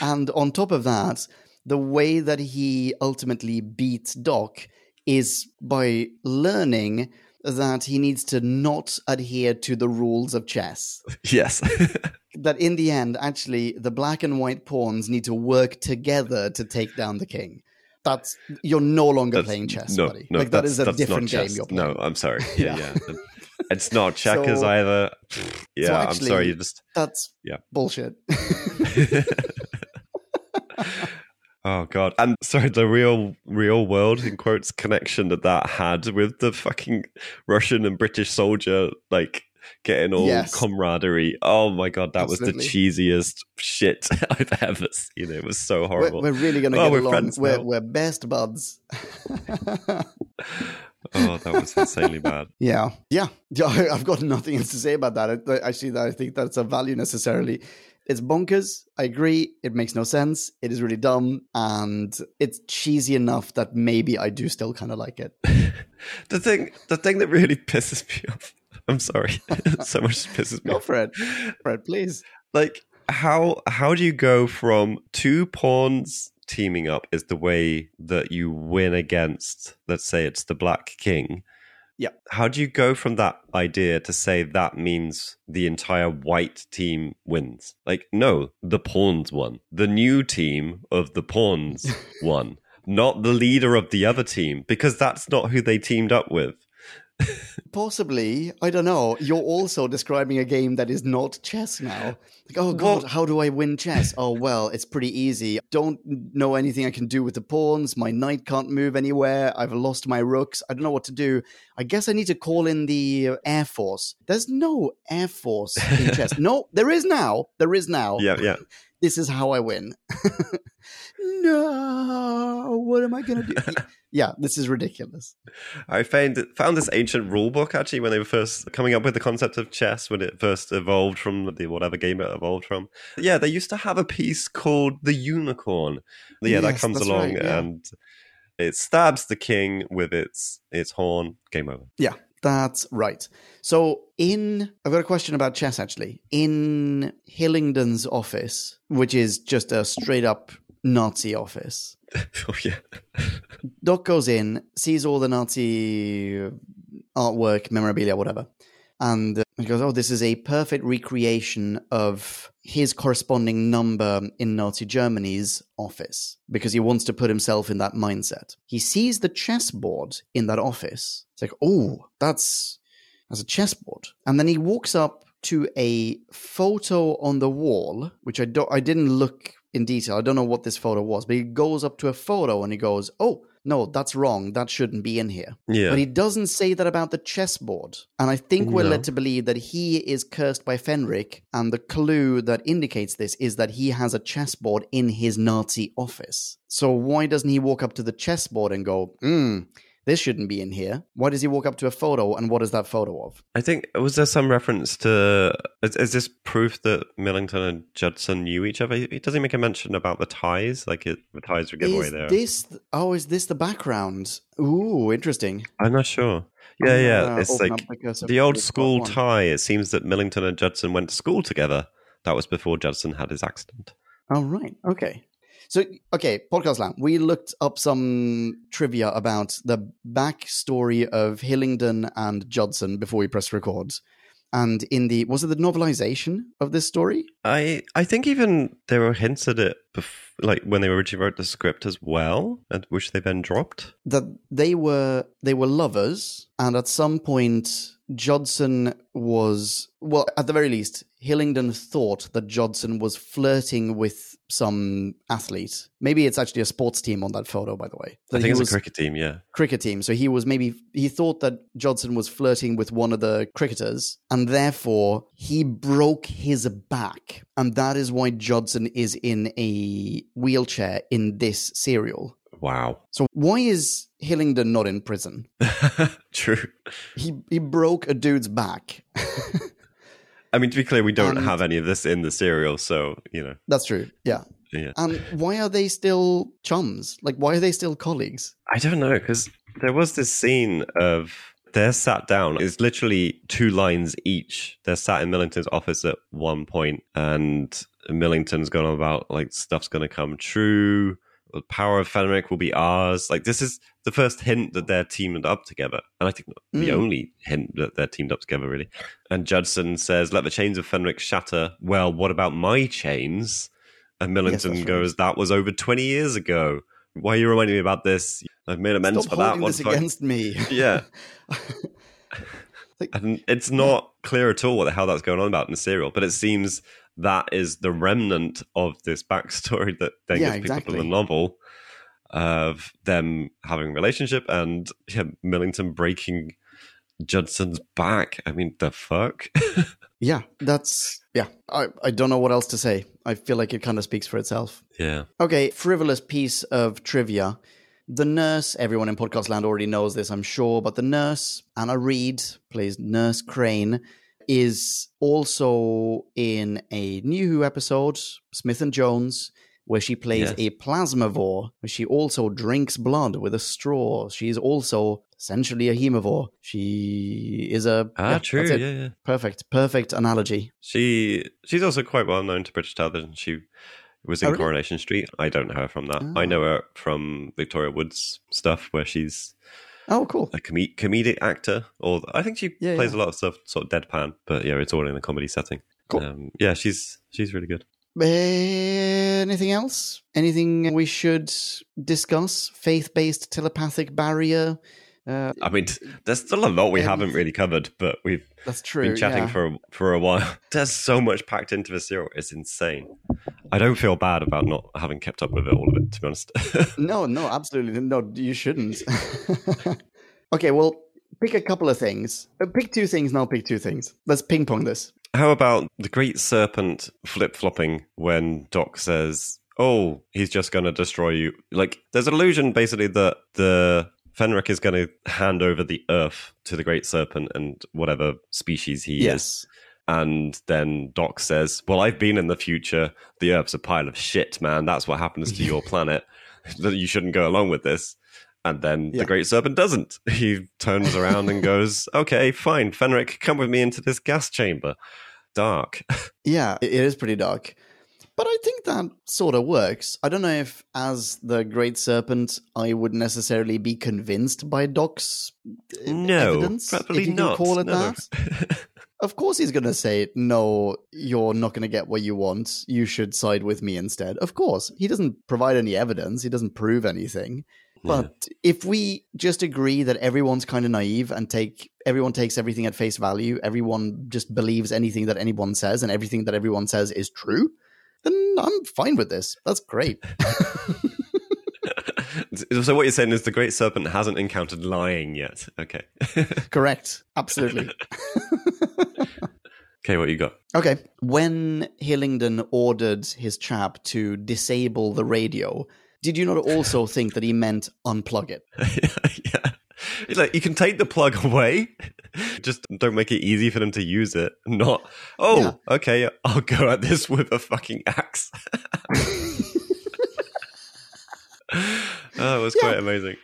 And on top of that, the way that he ultimately beats Doc is by learning that he needs to not adhere to the rules of chess. yes. that in the end, actually, the black and white pawns need to work together to take down the king. That's you're no longer That's- playing chess, no, buddy. No, like that's- a different game you're playing. No, I'm sorry. Yeah, Yeah. yeah. It's not checkers So- either. Yeah, I'm sorry. You just That's Yeah. bullshit. Oh god! And sorry, the real, real world in quotes connection that that had with the fucking Russian and British soldier, like getting all Yes. camaraderie. Oh my god, that was the cheesiest shit I've ever seen. It was so we're, horrible. we're really gonna Oh, get we're along. We're, we're best buds. oh, that was insanely bad. Yeah, yeah, yeah. I've got nothing else to say about that. I- I- Actually, that I think that's a value necessarily. It's bonkers. I agree. It makes no sense. It is really dumb, and it's cheesy enough that maybe I do still kind of like it. The thing, the thing that really pisses me off. I'm sorry, so much pisses me Go off. for it, Fred. Please. like how how do you go from two pawns teaming up is the way that you win against let's say it's the black king Yeah. how do you go from that idea to say that means the entire white team wins? Like no the pawns won. The new team of the pawns won not the leader of the other team because that's not who they teamed up with Possibly, I don't know. You're also describing a game that is not chess now. Like, oh god, Well- how do I win chess? oh well, it's pretty easy. Don't know anything I can do with the pawns. My knight can't move anywhere. I've lost my rooks. I don't know what to do. I guess I need to call in the uh, air force. There's no air force in chess. No, there is now. There is now. yeah yeah This is how I win. no, what am I gonna do? yeah, this is ridiculous. I found found this ancient rule book actually when they were first coming up with the concept of chess when it first evolved from the whatever game it evolved from. Yeah, they used to have a piece called the unicorn. Yeah, that comes along right, yeah. and it stabs the king with its its horn. Game over. Yeah, That's right. So, in I've got a question about chess actually. In Millington's office, which is just a straight up Nazi office, oh yeah. Doc goes in, sees all the Nazi artwork, memorabilia, whatever, and he goes, "Oh, this is a perfect recreation of his corresponding number in Nazi Germany's office because he wants to put himself in that mindset." He sees the chessboard in that office. It's like, "Oh, that's that's a chessboard," and then he walks up to a photo on the wall, which I don't, I didn't look in detail. I don't know what this photo was, but he goes up to a photo and he goes, "Oh." No, that's wrong. That shouldn't be in here. Yeah. But he doesn't say that about the chessboard. And I think we're No. led to believe that he is cursed by Fenric, and the clue that indicates this is that he has a chessboard in his Nazi office. So why doesn't he walk up to the chessboard and go, hmm, this shouldn't be in here? Why does he walk up to a photo, and what is that photo of? I think was there some reference to is, is this proof that Millington and Judson knew each other? He doesn't make a mention about the ties, like it, the ties were given away Is there. this, oh, is this the background? Ooh, interesting. I'm not sure. Yeah, I'm yeah, gonna it's like up because of the old school tie. It seems that Millington and Judson went to school together. That was before Judson had his accident. Oh, right. Okay. So, okay, podcast land. We looked up some trivia about the backstory of Millington and Judson before we pressed record. And in the, was it the novelization of this story? I I think even there were hints at it, bef- like when they originally wrote the script as well, and which they then dropped. That they were, they were lovers. And at some point, Judson was, well, at the very least, Millington thought that Judson was flirting with some athlete. Maybe it's actually a sports team on that photo, by the way. I think it's a cricket team. Yeah, cricket team. So he was maybe he thought that Judson was flirting with one of the cricketers, and therefore he broke his back, and that is why Judson is in a wheelchair in this serial. wow, So why is Millington not in prison? true. He he broke a dude's back. I mean, to be clear, we don't And- have any of this in the serial, so you know, That's true. Yeah. yeah. And why are they still chums? Like why are they still colleagues? I don't know because there was this scene of they're sat down. It's literally two lines each. They're sat in Millington's office at one point, and Millington's gone on about like stuff's going to come true. The power of Fenric will be ours. Like this is the first hint that they're teamed up together, and I think the Mm. only hint that they're teamed up together really. And Judson says, "Let the chains of Fenric shatter." Well, what about my chains? And Millington right. goes, "That was over twenty years ago. Why are you reminding me about this? I've made amends Stop for that one. this fuck." against me. Yeah. Like- and it's not clear at all what the hell that's going on about in the serial, but it seems that is the remnant of this backstory that then Yeah, gets picked up in the novel of them having a relationship and yeah, Millington breaking Judson's back. I mean, the fuck? Yeah, that's yeah. I, I don't know what else to say. I feel like it kind of speaks for itself. yeah. Okay, frivolous piece of trivia. The nurse, everyone in podcast land already knows this, I'm sure, but the nurse, Anna Reid, plays Nurse Crane, is also in a New Who episode, Smith and Jones, where she plays Yes. a plasmavore, where she also drinks blood with a straw. She's also essentially a haemovore. She is a Ah, yeah, true. Yeah, yeah. Perfect, perfect analogy. She she's also quite well known to British television. She was in Oh, really? Coronation Street. I don't know her from that. I Ah. know her from Victoria Wood's stuff, where she's Oh, cool. a com- comedic actor. Or I think she Yeah, plays yeah. a lot of stuff sort of deadpan, but yeah, it's all in a comedy setting. Cool. Um, yeah, she's she's really good. Anything else? Anything we should discuss? Faith based telepathic barrier? Uh, I mean, there's still a lot we haven't really covered, but we've that's true. been chatting yeah. for for a while. There's so much packed into the serial; it's insane. I don't feel bad about not having kept up with it, all of it. To be honest, No, no, absolutely. No, you shouldn't. okay, well, pick a couple of things. Uh, Pick two things, and I'll pick two things. Let's ping pong this. How about the Great Serpent flip flopping when Doc says, "Oh, he's just going to destroy you"? Like, there's an illusion basically that the Fenric is going to hand over the Earth to the Great Serpent and whatever species he is. And then Doc says, Well, I've been in the future. The Earth's a pile of shit, man. That's what happens to your planet. You shouldn't go along with this. And then Yeah. the Great Serpent doesn't. He turns around and goes, okay, fine, Fenric, come with me into this gas chamber. Dark. Yeah, it is pretty dark. But I think that sort of works. I don't know if, as the Great Serpent, I would necessarily be convinced by Doc's uh, No, evidence. probably if you not. Can call it No. that. Of course, he's going to say, "No, you're not going to get what you want. You should side with me instead." Of course, he doesn't provide any evidence. He doesn't prove anything. But if we just agree that everyone's kind of naive and take everyone takes everything at face value, everyone just believes anything that anyone says, and everything that everyone says is true, then I'm fine with this. That's great. so what you're saying is the Great Serpent hasn't encountered lying yet. Okay. Correct. Absolutely. okay, what you got? Okay. When Millington ordered his chap to disable the radio, did you not also think that he meant unplug it? yeah. It's like you can take the plug away, just don't make it easy for them to use it. Not, oh, Yeah. okay, I'll go at this with a fucking axe. oh, it was Yeah. quite amazing.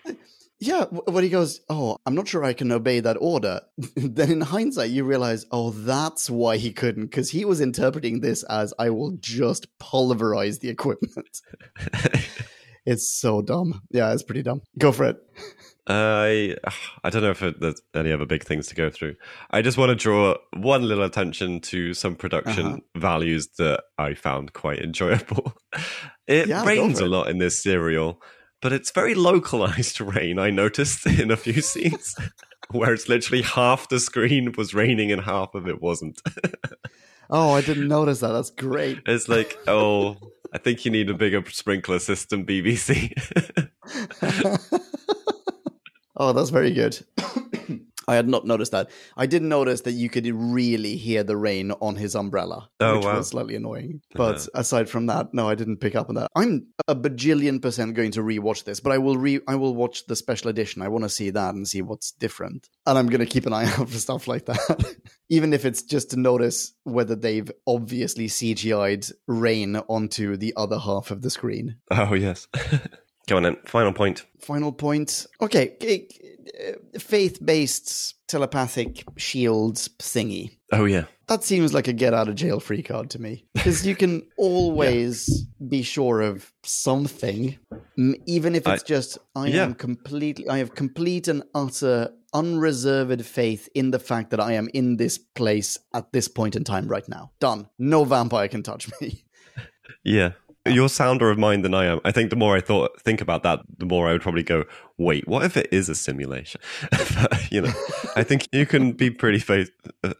Yeah, when he goes, Oh, I'm not sure I can obey that order. then in hindsight, you realize, Oh, that's why he couldn't, because he was interpreting this as, I will just pulverize the equipment. it's so dumb. Yeah, it's pretty dumb. Go for it. I I don't know if it, there's any other big things to go through. I just want to draw one little attention to some production Uh-huh. values that I found quite enjoyable. It Yeah, rains for a lot in this serial, but it's very localized rain. I noticed in a few scenes where it's literally half the screen was raining and half of it wasn't. Oh, I didn't notice that. That's great. It's like, oh, I think you need a bigger sprinkler system, BBC. Oh, that's very good. I had not noticed that. I didn't notice that you could really hear the rain on his umbrella, Oh, which wow. was slightly annoying. But Uh-huh. aside from that, no, I didn't pick up on that. I'm a bajillion percent going to rewatch this, but I will re I will watch the special edition. I want to see that and see what's different. And I'm going to keep an eye out for stuff like that. Even if it's just to notice whether they've obviously CGI'd rain onto the other half of the screen. oh, yes. Go on then. Final point. Final point. Okay, uh, faith based telepathic shields thingy. Oh, yeah. That seems like a get out of jail free card to me. Because you can always be sure of something, even if I- it's just, I yeah. am completely, I have complete and utter, unreserved faith in the fact that I am in this place at this point in time right now. Done. No vampire can touch me. Yeah. You're sounder of mind than I am. I think the more I thought think about that, the more I would probably go, wait, what if it is a simulation? You know, I think you can be pretty faith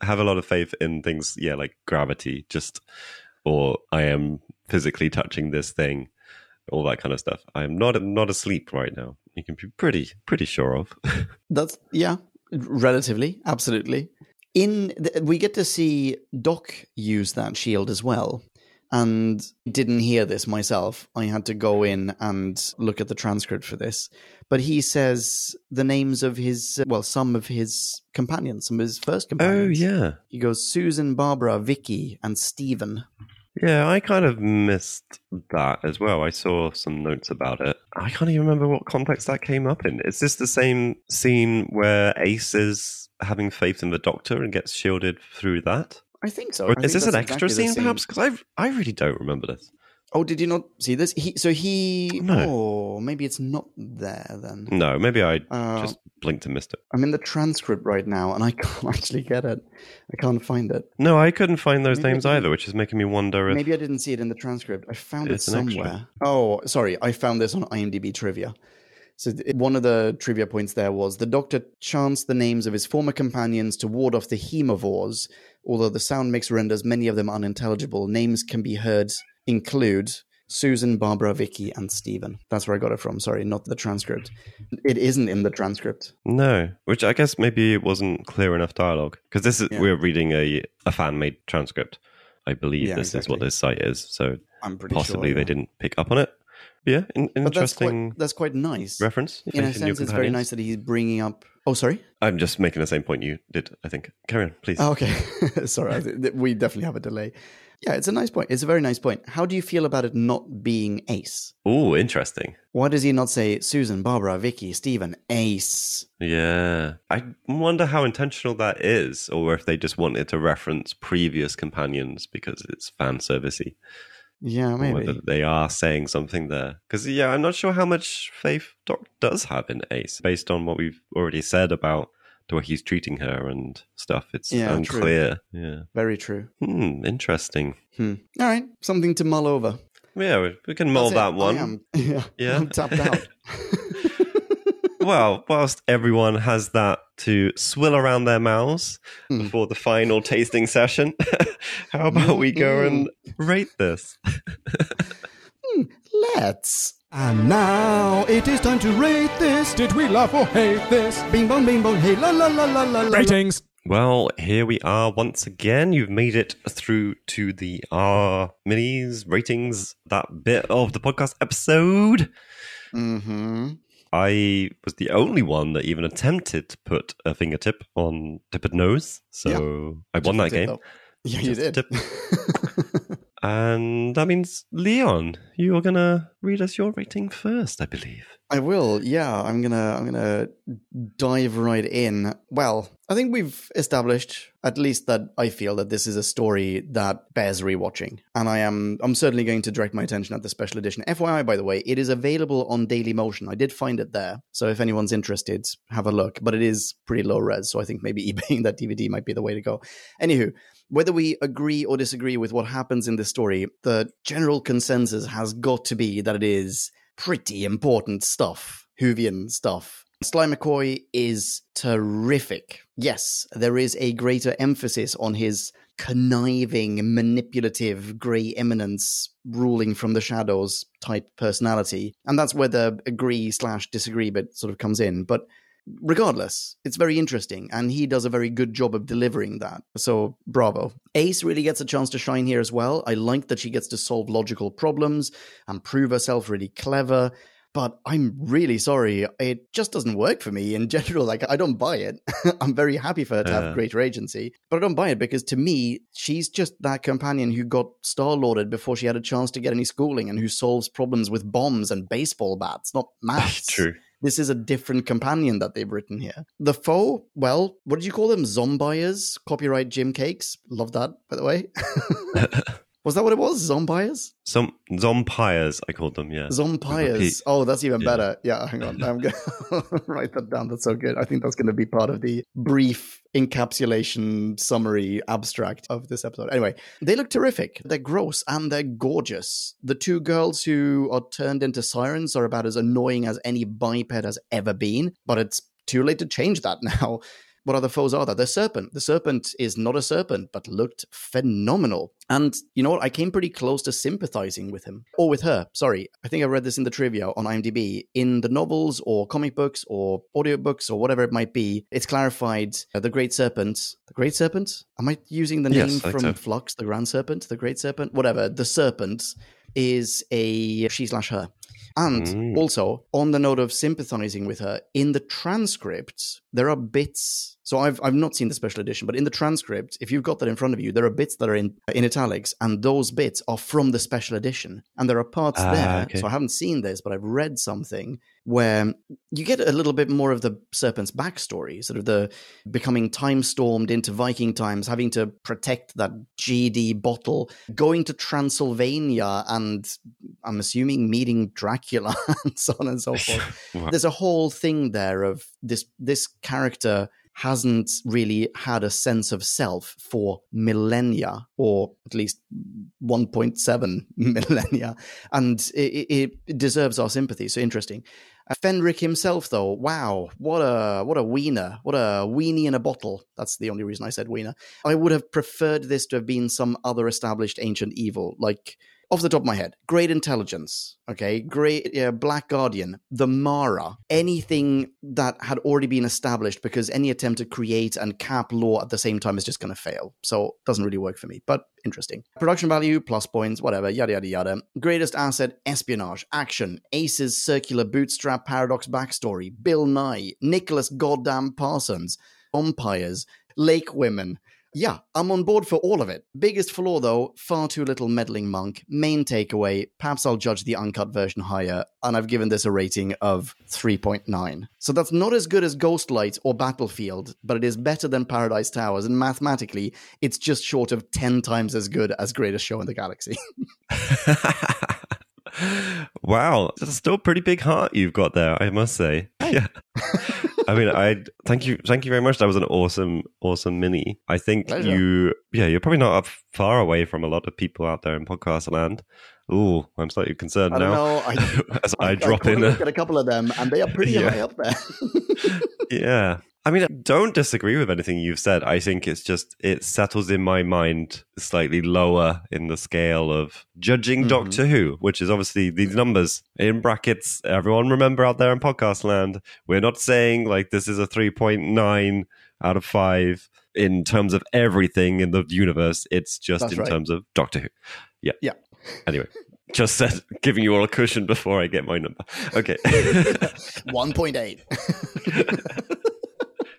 have a lot of faith in things, yeah, like gravity, just or I am physically touching this thing, all that kind of stuff. I am not not asleep right now. You can be pretty pretty sure of. That's yeah, relatively, absolutely. In the, we get to see Doc use that shield as well, and didn't hear this myself. I had to go in and look at the transcript for this. But he says the names of his well, some of his companions, some of his first oh, companions. oh yeah. He goes Susan, Barbara, Vicki, and Steven. Yeah, I kind of missed that as well. I saw some notes about it. I can't even remember what context that came up in. Is this the same scene where Ace is having faith in the Doctor and gets shielded through that? I think so. Or I is think this an extra exactly scene, perhaps? Because I I really don't remember this. Oh, did you not see this? He so he. No. Oh, maybe it's not there then. No, maybe I Uh, just blinked and missed it. I'm in the transcript right now, and I can't actually get it. I can't find it. No, I couldn't find those Maybe names either, which is making me wonder if. Maybe I didn't see it in the transcript. I found it somewhere. Oh, sorry. I found this on IMDb trivia. So one of the trivia points there was the Doctor chants the names of his former companions to ward off the haemovores. Although the sound mix renders many of them unintelligible, names can be heard include Susan, Barbara, Vicki, and Steven. That's where I got it from. Sorry, not the transcript. It isn't in the transcript. No, which I guess maybe it wasn't clear enough dialogue because this is Yeah. we're reading a a fan made transcript. I believe Yeah, this is what this site is, so I'm pretty possibly sure. they yeah. didn't pick up on it. Yeah, in, that's interesting quite, that's quite nice. reference. in a sense, it's very nice that he's bringing up. Oh, sorry. I'm just making the same point you did. I think. Carry on, please. Oh, okay. sorry, I th- th- we definitely have a delay. Yeah, it's a nice point. It's a very nice point. How do you feel about it not being Ace? Oh, interesting. Why does he not say Susan, Barbara, Vicki, Steven, Ace? Yeah. I wonder how intentional that is, or if they just wanted to reference previous companions because it's fan servicey. Yeah, maybe. Whether they are saying something there. Because, yeah, I'm not sure how much faith Doc does have in Ace based on what we've already said about the way he's treating her and stuff. It's Yeah, true. unclear. Yeah. Very true. Hmm, interesting. Hmm. All right, something to mull over. Yeah, we, we can mull that one. I am, yeah, Yeah. I'm tapped out. well, whilst everyone has that to swill around their mouths Hmm. before the final tasting session, how about we go and rate this? Let's. And now it is time to rate this. Did we love or hate this? Bing bong, bing bong, hey la la la la la la. Ratings. Well, here we are once again. You've made it through to the R minis ratings, that bit of the podcast episode. Mm-hmm. I was the only one that even attempted to put a fingertip on Tippet Nose, so I won that game. Yeah, you did. And that means, Leon, you are going to read us your rating first, I believe. I will. Yeah, I'm gonna. I'm gonna dive right in. Well, I think we've established at least that I feel that this is a story that bears rewatching, and I am. I'm certainly going to direct my attention at the special edition. FYI, by the way, it is available on Daily Motion. I did find it there, so if anyone's interested, have a look. But it is pretty low res, so I think maybe eBaying that DVD might be the way to go. Anywho, whether we agree or disagree with what happens in this story, the general consensus has got to be that it is pretty important stuff, Whovian stuff. Sly McCoy is terrific. Yes, there is a greater emphasis on his conniving, manipulative, grey eminence ruling from the shadows type personality. And that's where the agree slash disagree bit sort of comes in. But regardless, it's very interesting, and he does a very good job of delivering that. So, bravo. Ace really gets a chance to shine here as well. I like that she gets to solve logical problems and prove herself really clever. But I'm really sorry. It just doesn't work for me in general. Like, I don't buy it. I'm very happy for her to Yeah. have greater agency, but I don't buy it because to me, she's just that companion who got star lorded before she had a chance to get any schooling and who solves problems with bombs and baseball bats, not maths. True. This is a different companion that they've written here. The foe, well, what did you call them? Zombiers? Copyright Jim Cakes. Love that, by the way. was that what it was? Zombiers? Some zompires, I called them, yeah. Zompires. Oh, that's even Yeah. better. Yeah, hang on. I'm to write that down. That's so good. I think that's going to be part of the brief encapsulation summary abstract of this episode. Anyway, they look terrific. They're gross and they're gorgeous. The two girls who are turned into sirens are about as annoying as any biped has ever been, but it's too late to change that now. What other foes are there? The serpent. The serpent is not a serpent, but looked phenomenal. And you know what? I came pretty close to sympathizing with him or with her. Sorry. I think I read this in the trivia on IMDb. In the novels or comic books or audiobooks or whatever it might be, it's clarified uh, the Great Serpent. The Great Serpent? Am I using the name think from so. Flux, the Grand Serpent? The Great Serpent? Whatever. The Serpent is a she slash her. And Mm. also, on the note of sympathizing with her, in the transcripts, there are bits. So I've I've not seen the special edition, but in the transcript, if you've got that in front of you, there are bits that are in in italics, and those bits are from the special edition. And there are parts Ah, there. okay. So I haven't seen this, but I've read something where you get a little bit more of the serpent's backstory, sort of the becoming time stormed into Viking times, having to protect that GD bottle, going to Transylvania, and I'm assuming meeting Dracula and so on and so forth. There's a whole thing there of this this character hasn't really had a sense of self for millennia, or at least 1.7 millennia, and it, it, deserves our sympathy. So interesting. Uh, Fenric himself, though, wow, what a what a wiener, what a weenie in a bottle. That's the only reason I said wiener. I would have preferred this to have been some other established ancient evil, like off the top of my head, great intelligence, okay, great uh, Black Guardian, the Mara, anything that had already been established because any attempt to create and cap law at the same time is just going to fail. So doesn't really work for me, but interesting. Production value, plus points, whatever, yada yada yada. Greatest asset, espionage, action, Ace's circular bootstrap paradox backstory, Bill Nighy, Nicholas Goddamn Parsons, umpires, lake women. Yeah, I'm on board for all of it. Biggest flaw, though, far too little meddling monk. Main takeaway, perhaps I'll judge the uncut version higher, and I've given this a rating of 3.9. So that's not as good as Ghostlight or Battlefield, but it is better than Paradise Towers, and mathematically, it's just short of 10 times as good as Greatest Show in the Galaxy. wow, that's still a pretty big heart you've got there, I must say. Yeah. I mean, I thank you, thank you very much. That was an awesome, awesome mini. I think Pleasure. you, yeah, you're probably not far away from a lot of people out there in podcast land. Ooh, I'm slightly concerned I now. know. I, As I, drop caught in, a, at a couple of them, and they are pretty Yeah. high up there. yeah. I mean, I don't disagree with anything you've said. I think it's just it settles in my mind slightly lower in the scale of judging Mhm. Doctor Who, which is obviously these numbers in brackets. Everyone remember out there in podcast land, we're not saying like this is a three point nine out of five in terms of everything in the universe. It's just That's in right. terms of Doctor Who. Yeah. Yeah. Anyway, just said giving you all a cushion before I get my number. Okay. 1.8.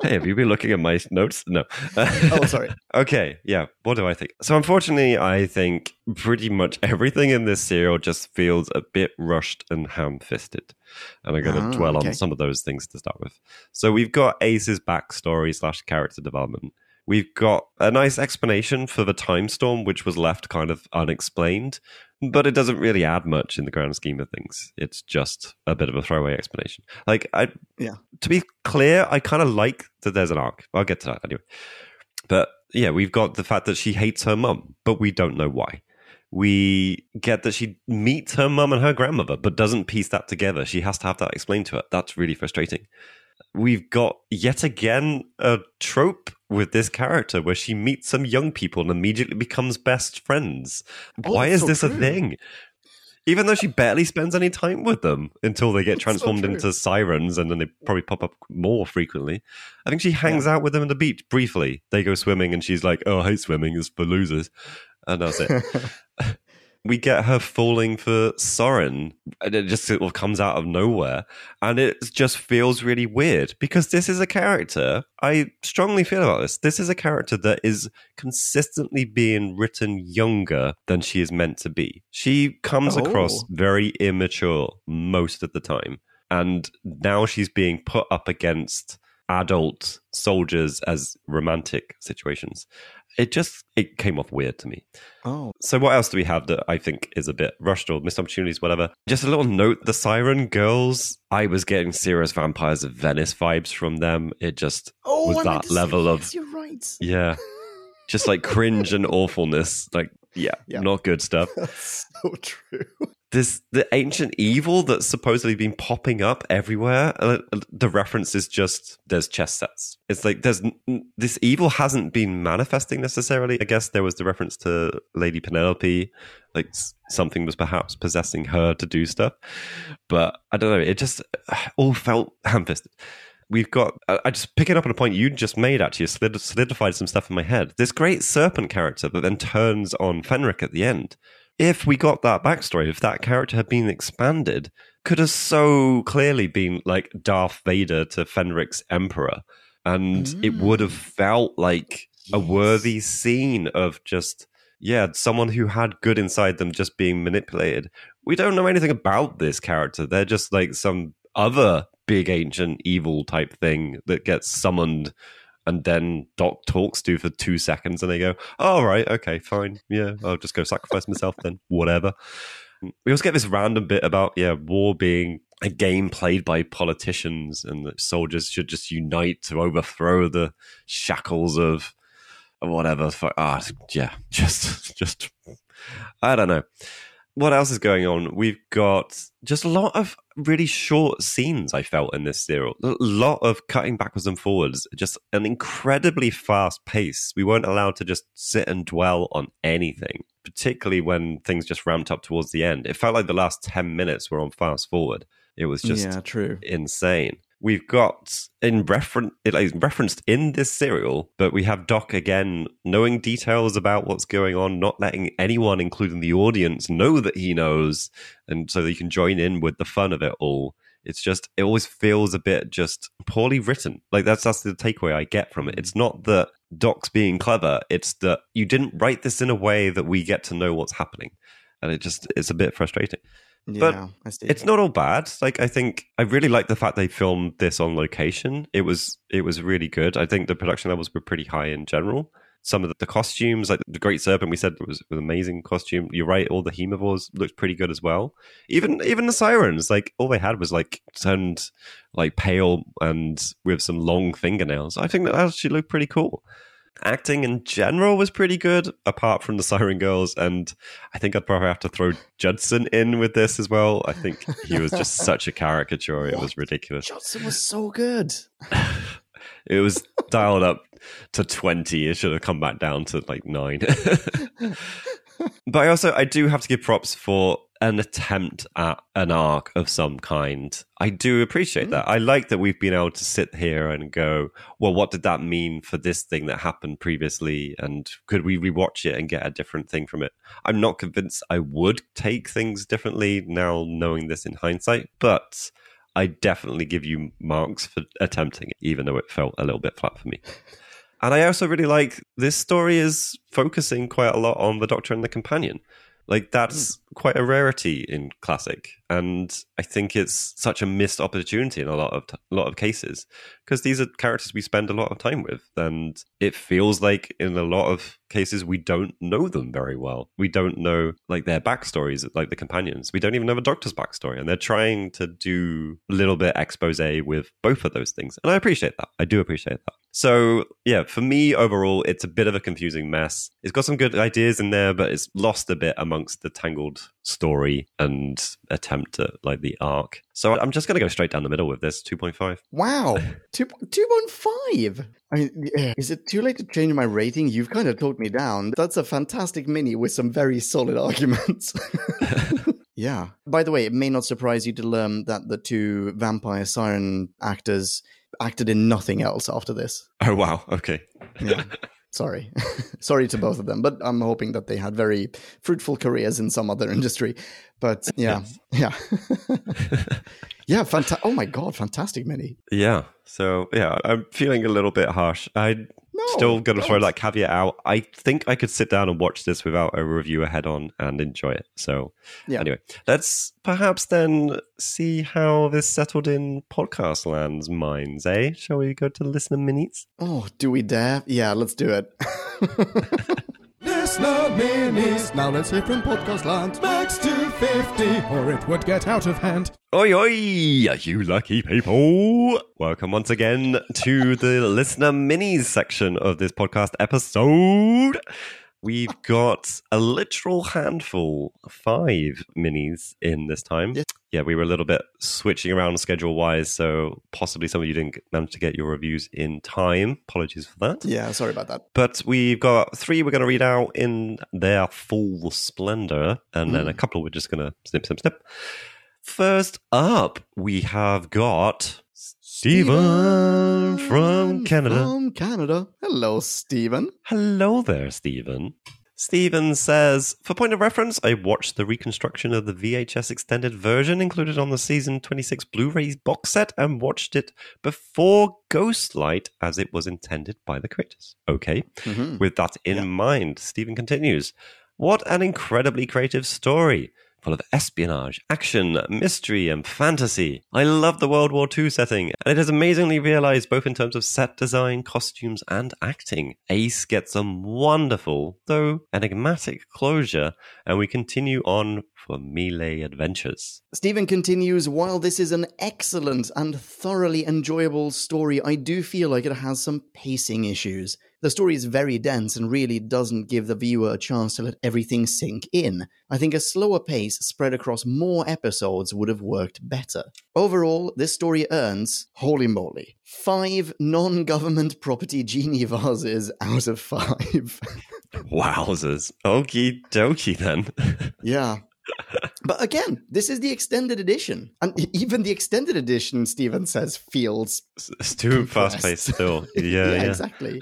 hey, have you been looking at my notes? No. oh, sorry. Okay, yeah. What do I think? So, unfortunately, I think pretty much everything in this serial just feels a bit rushed and ham fisted. And I'm going to Ah, dwell okay. on some of those things to start with. So, we've got Ace's backstory slash character development. We've got a nice explanation for the time storm, which was left kind of unexplained, but it doesn't really add much in the grand scheme of things. It's just a bit of a throwaway explanation. Like, I, Yeah. to be clear, I kind of like that there's an arc. I'll get to that anyway. But yeah, we've got the fact that she hates her mum, but we don't know why. We get that she meets her mum and her grandmother, but doesn't piece that together. She has to have that explained to her. That's really frustrating. We've got yet again a trope with this character where she meets some young people and immediately becomes best friends. Oh, why is so this a thing? Even though she barely spends any time with them until they get That's transformed true. into sirens and then they probably pop up more frequently. I think she hangs out with them on the beach briefly. They go swimming and she's like, Oh, I hate swimming, it's for losers. And that's it. we get her falling for Sorin, and it just sort of comes out of nowhere. And it just feels really weird because this is a character. I strongly feel about this. This is a character that is consistently being written younger than she is meant to be. She comes Oh. across very immature most of the time. And now she's being put up against adult soldiers as romantic situations. It just it came off weird to me. Oh, So what else do we have that I think is a bit rushed or missed opportunities, whatever? Just a little note: the Siren Girls. I was getting serious Vampires of Venice vibes from them. It just oh was I that level of yes, You're right. yeah, just like cringe and awfulness. Like yeah, Yeah. not good stuff. That's so true. This the ancient evil that's supposedly been popping up everywhere. Uh, the reference is just there's chess sets. It's like there's this evil hasn't been manifesting necessarily. I guess there was the reference to Lady Peinforte, like something was perhaps possessing her to do stuff. But I don't know. It just uh, all felt ham-fisted. We've got. I just picking up on a point you just made. Actually, solid- solidified some stuff in my head. This great serpent character that then turns on Fenric at the end if we got that backstory, if that character had been expanded, could have so clearly been like Darth Vader to Fenric's Emperor. And it would have mm. felt like a worthy scene of just, yeah, someone who had good inside them just being manipulated. We don't know anything about this character. They're just like some other big ancient evil type thing that gets summoned and then Doc talks to for two seconds, and they go, "All right, okay, fine, yeah, I'll just go sacrifice myself then, whatever." We also get this random bit about yeah, war being a game played by politicians, and that soldiers should just unite to overthrow the shackles of whatever. Ah, yeah, just just I don't know. What else is going on? We've got just a lot of really short scenes. I felt in this serial, a lot of cutting backwards and forwards, just an incredibly fast pace. We weren't allowed to just sit and dwell on anything, particularly when things just ramped up towards the end. It felt like the last ten minutes were on fast forward. It was just yeah, true. insane. We've got in reference, it is referenced in this serial, but we have Doc again knowing details about what's going on, not letting anyone, including the audience, know that he knows, and so that you can join in with the fun of it all. It's just it always feels a bit just poorly written. Like that's that's the takeaway I get from it. It's not that Doc's being clever. It's that you didn't write this in a way that we get to know what's happening, and it just it's a bit frustrating. But yeah, I see. It's not all bad. Like I think I really like the fact they filmed this on location. It was it was really good. I think the production levels were pretty high in general. Some of the, costumes, like the Great Serpent, we said was, was an amazing costume. You're right. All the Haemovores looked pretty good as well. Even even the sirens, like all they had was like turned like pale and with some long fingernails. I think that actually looked pretty cool. Acting in general was pretty good, apart from the Siren Girls, and I think I'd probably have to throw Judson in with this as well. I think he was just such a caricature; it was ridiculous. Judson was so good. It was dialed up to 20. It should have come back down to like nine. but I also, I do have to give props for an attempt at an arc of some kind. I do appreciate that. Hmm. I like that we've been able to sit here and go, well, what did that mean for this thing that happened previously? And could we rewatch it and get a different thing from it? I'm not convinced I would take things differently now knowing this in hindsight, but I definitely give you marks for attempting it, even though it felt a little bit flat for me. And I also really like this story is focusing quite a lot on the Doctor and the Companion. Like that's mm. quite a rarity in classic, and I think it's such a missed opportunity in a lot of t- a lot of cases because these are characters we spend a lot of time with, and it feels like in a lot of cases we don't know them very well. We don't know like their backstories, like the companions. We don't even know the Doctor's backstory, and they're trying to do a little bit expose with both of those things, and I appreciate that. I do appreciate that. So yeah, for me overall, it's a bit of a confusing mess. It's got some good ideas in there, but it's lost a bit amongst the tangled story and attempt at like the arc. So I'm just going to go straight down the middle with this 2.5. Wow, two two point five. I mean, is it too late to change my rating? You've kind of talked me down. That's a fantastic mini with some very solid arguments. yeah. By the way, it may not surprise you to learn that the two vampire siren actors acted in nothing else after this. Oh wow, okay. Yeah. Sorry. Sorry to both of them, but I'm hoping that they had very fruitful careers in some other industry. But yeah, yeah. yeah, fanta- oh my god, fantastic mini. Yeah. So yeah, I'm feeling a little bit harsh. I No, still going to throw that caveat out. I think I could sit down and watch this without a review ahead on and enjoy it. So Yeah. anyway, let's perhaps then see how this settled in podcast land's minds, eh? Shall we go to the listener minutes? Oh, do we dare? Yeah, let's do it. Listener minis. Now let's hear from Podcast Land. Max 250, or it would get out of hand. Oi, oi, you lucky people. Welcome once again to the listener minis section of this podcast episode. We've got a literal handful, five minis in this time. Yes. Yeah, we were a little bit switching around schedule wise, so possibly some of you didn't manage to get your reviews in time. Apologies for that. yeah, sorry about that. But we've got three we're going to read out in their full splendor, and then a mm. couple we're just going to snip, snip, snip. First up, we have got Stephen from Canada. From Canada. Hello, Stephen. Hello there, Stephen. Stephen says, for point of reference, I watched the reconstruction of the VHS extended version included on the season 26 Blu ray box set and watched it before Ghostlight as it was intended by the creators. Okay. Mhm. With that in mind, Stephen continues, What an incredibly creative story! Full of espionage, action, mystery, and fantasy. I love the World War II setting, and it is amazingly realized both in terms of set design, costumes, and acting. Ace gets some wonderful, though enigmatic closure, and we continue on for melee adventures. Stephen continues, while this is an excellent and thoroughly enjoyable story, I do feel like it has some pacing issues. The story is very dense and really doesn't give the viewer a chance to let everything sink in. I think a slower pace spread across more episodes would have worked better. Overall, this story earns, holy moly, five non government property genie vases out of five. Wowzers. Okie dokie then. Yeah. But again, this is the extended edition. And even the extended edition, Steven says, feels. it's too fast paced still. Yeah, yeah. exactly.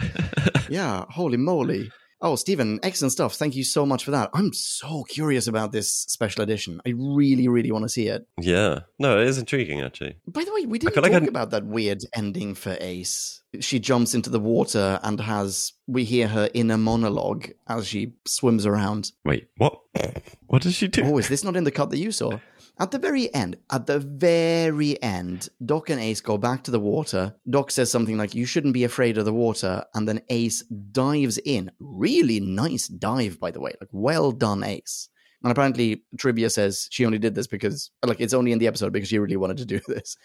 yeah, holy moly. Oh, Stephen, excellent stuff. Thank you so much for that. I'm so curious about this special edition. I really, really want to see it. Yeah. No, it is intriguing, actually. By the way, we didn't feel like talk about that weird ending for Ace. She jumps into the water and has we hear her inner monologue as she swims around. Wait, what? What does she do? Oh, is this not in the cut that you saw? At the very end, at the very end, Doc and Ace go back to the water. Doc says something like, You shouldn't be afraid of the water. And then Ace dives in. Really nice dive, by the way. Like, well done, Ace. And apparently, Trivia says she only did this because, like, it's only in the episode because she really wanted to do this.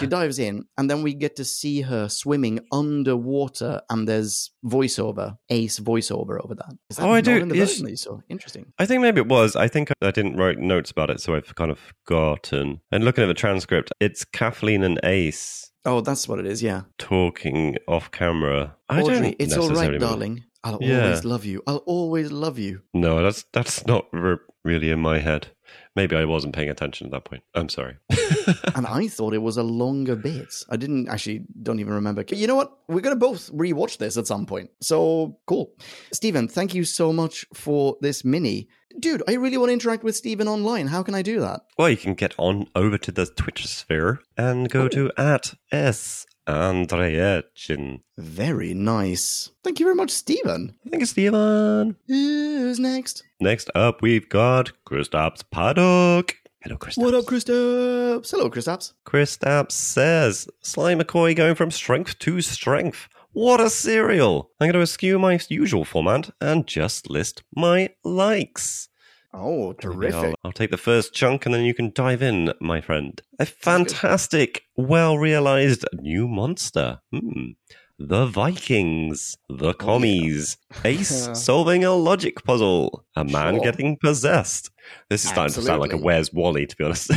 She dives in, and then we get to see her swimming underwater, and there's voiceover, Ace voiceover over that. Is that Oh, I do- in the yes. version that you saw? Interesting. I think maybe it was. I think I didn't write notes about it, so I've kind of forgotten. And looking at the transcript, it's Kathleen and Ace Oh, that's what it is, yeah. talking off camera. I Audrey, don't it's all right, darling. I'll Yeah. always love you. I'll always love you. No, that's that's not re- really in my head. Maybe I wasn't paying attention at that point. I'm sorry. And I thought it was a longer bit. I didn't actually, don't even remember. You know what? We're going to both rewatch this at some point. So cool. Stephen, thank you so much for this mini. Dude, I really want to interact with Stephen online. How can I do that? well, you can get on over to the Twitch sphere and go to at s Andreetchin. Very nice. Thank you very much, Stephen. Thank you, Stephen. Who's next? Next up, we've got Kristaps Paddock. Hello, Kristaps. What up, Kristaps? Hello, Kristaps. Kristaps says, Sylv McCoy going from strength to strength. What a serial! I'm going to eschew my usual format and just list my likes. Oh, terrific. I'll, I'll take the first chunk and then you can dive in, my friend. A fantastic, well realized new monster. Hmm. The Vikings, the commies, Ace solving a logic puzzle, a man Sure. getting possessed. This is starting to sound like a Where's Wally, to be honest.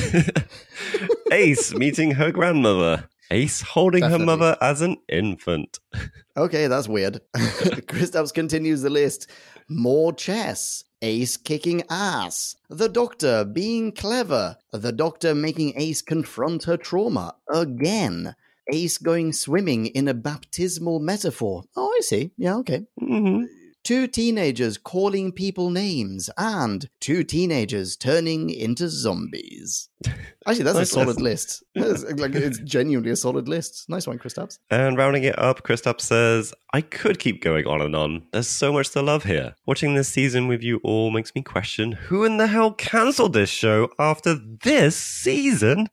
Ace meeting her grandmother, Ace holding her mother as an infant. Okay, that's weird. Kristaps continues the list. More chess. Ace kicking ass. The doctor being clever. The doctor making Ace confront her trauma again. Ace going swimming in a baptismal metaphor. Oh, I see. Yeah, okay. hmm Two teenagers calling people names and two teenagers turning into zombies. Actually, that's Nice a solid list. list. It's, like, it's genuinely a solid list. Nice one, Kristaps. And rounding it up, Kristaps says, I could keep going on and on. There's so much to love here. Watching this season with you all makes me question who in the hell cancelled this show after this season?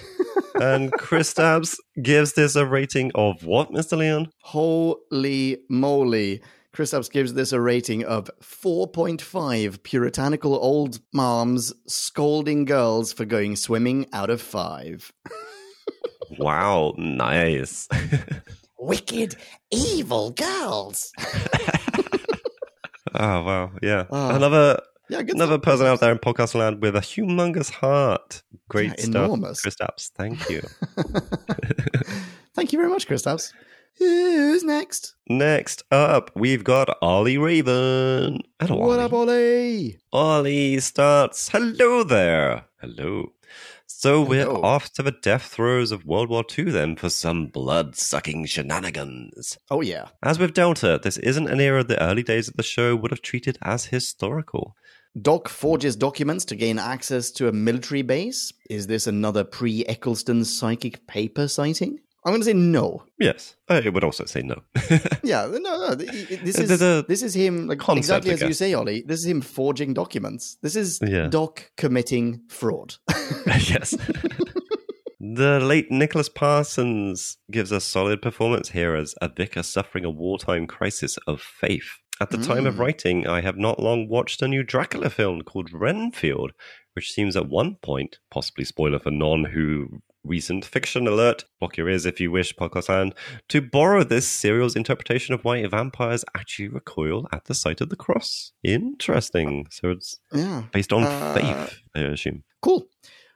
and Kristaps gives this a rating of what, Mr. Leon? Holy moly. Kristaps gives this a rating of 4.5 puritanical old moms scolding girls for going swimming out of 5. Wow, nice. Wicked, evil girls. oh, wow, yeah. Ah, another Yeah, good another stuff. person out there in podcast land with a humongous heart. Great Yeah, stuff, enormous. Kristaps. Thank you. Thank you very much, Kristaps. Who's next? Next up, we've got Ollie Raven. Hello, What Ollie. up, Ollie? Ollie starts. Hello there. Hello. So we're Hello. off to the death throes of World War II then for some blood sucking shenanigans. Oh, yeah. As with Delta, this isn't an era the early days of the show would have treated as historical. Doc forges documents to gain access to a military base. Is this another pre Eccleston psychic paper sighting? I'm going to say no. Yes, I would also say no. Yeah, no, no. This There's is this is him like concept, exactly as you say, Ollie. This is him forging documents. This is Yeah. Doc committing fraud. yes. The late Nicholas Parsons gives a solid performance here as a vicar suffering a wartime crisis of faith. At the time of Mm. writing, I have not long watched a new Dracula film called Renfield, which seems at one point, possibly spoiler for non who recent fiction alert, block your ears if you wish, podcast land, to borrow this serial's interpretation of why vampires actually recoil at the sight of the cross. Interesting. So it's yeah, based on Uh, faith, I assume. cool.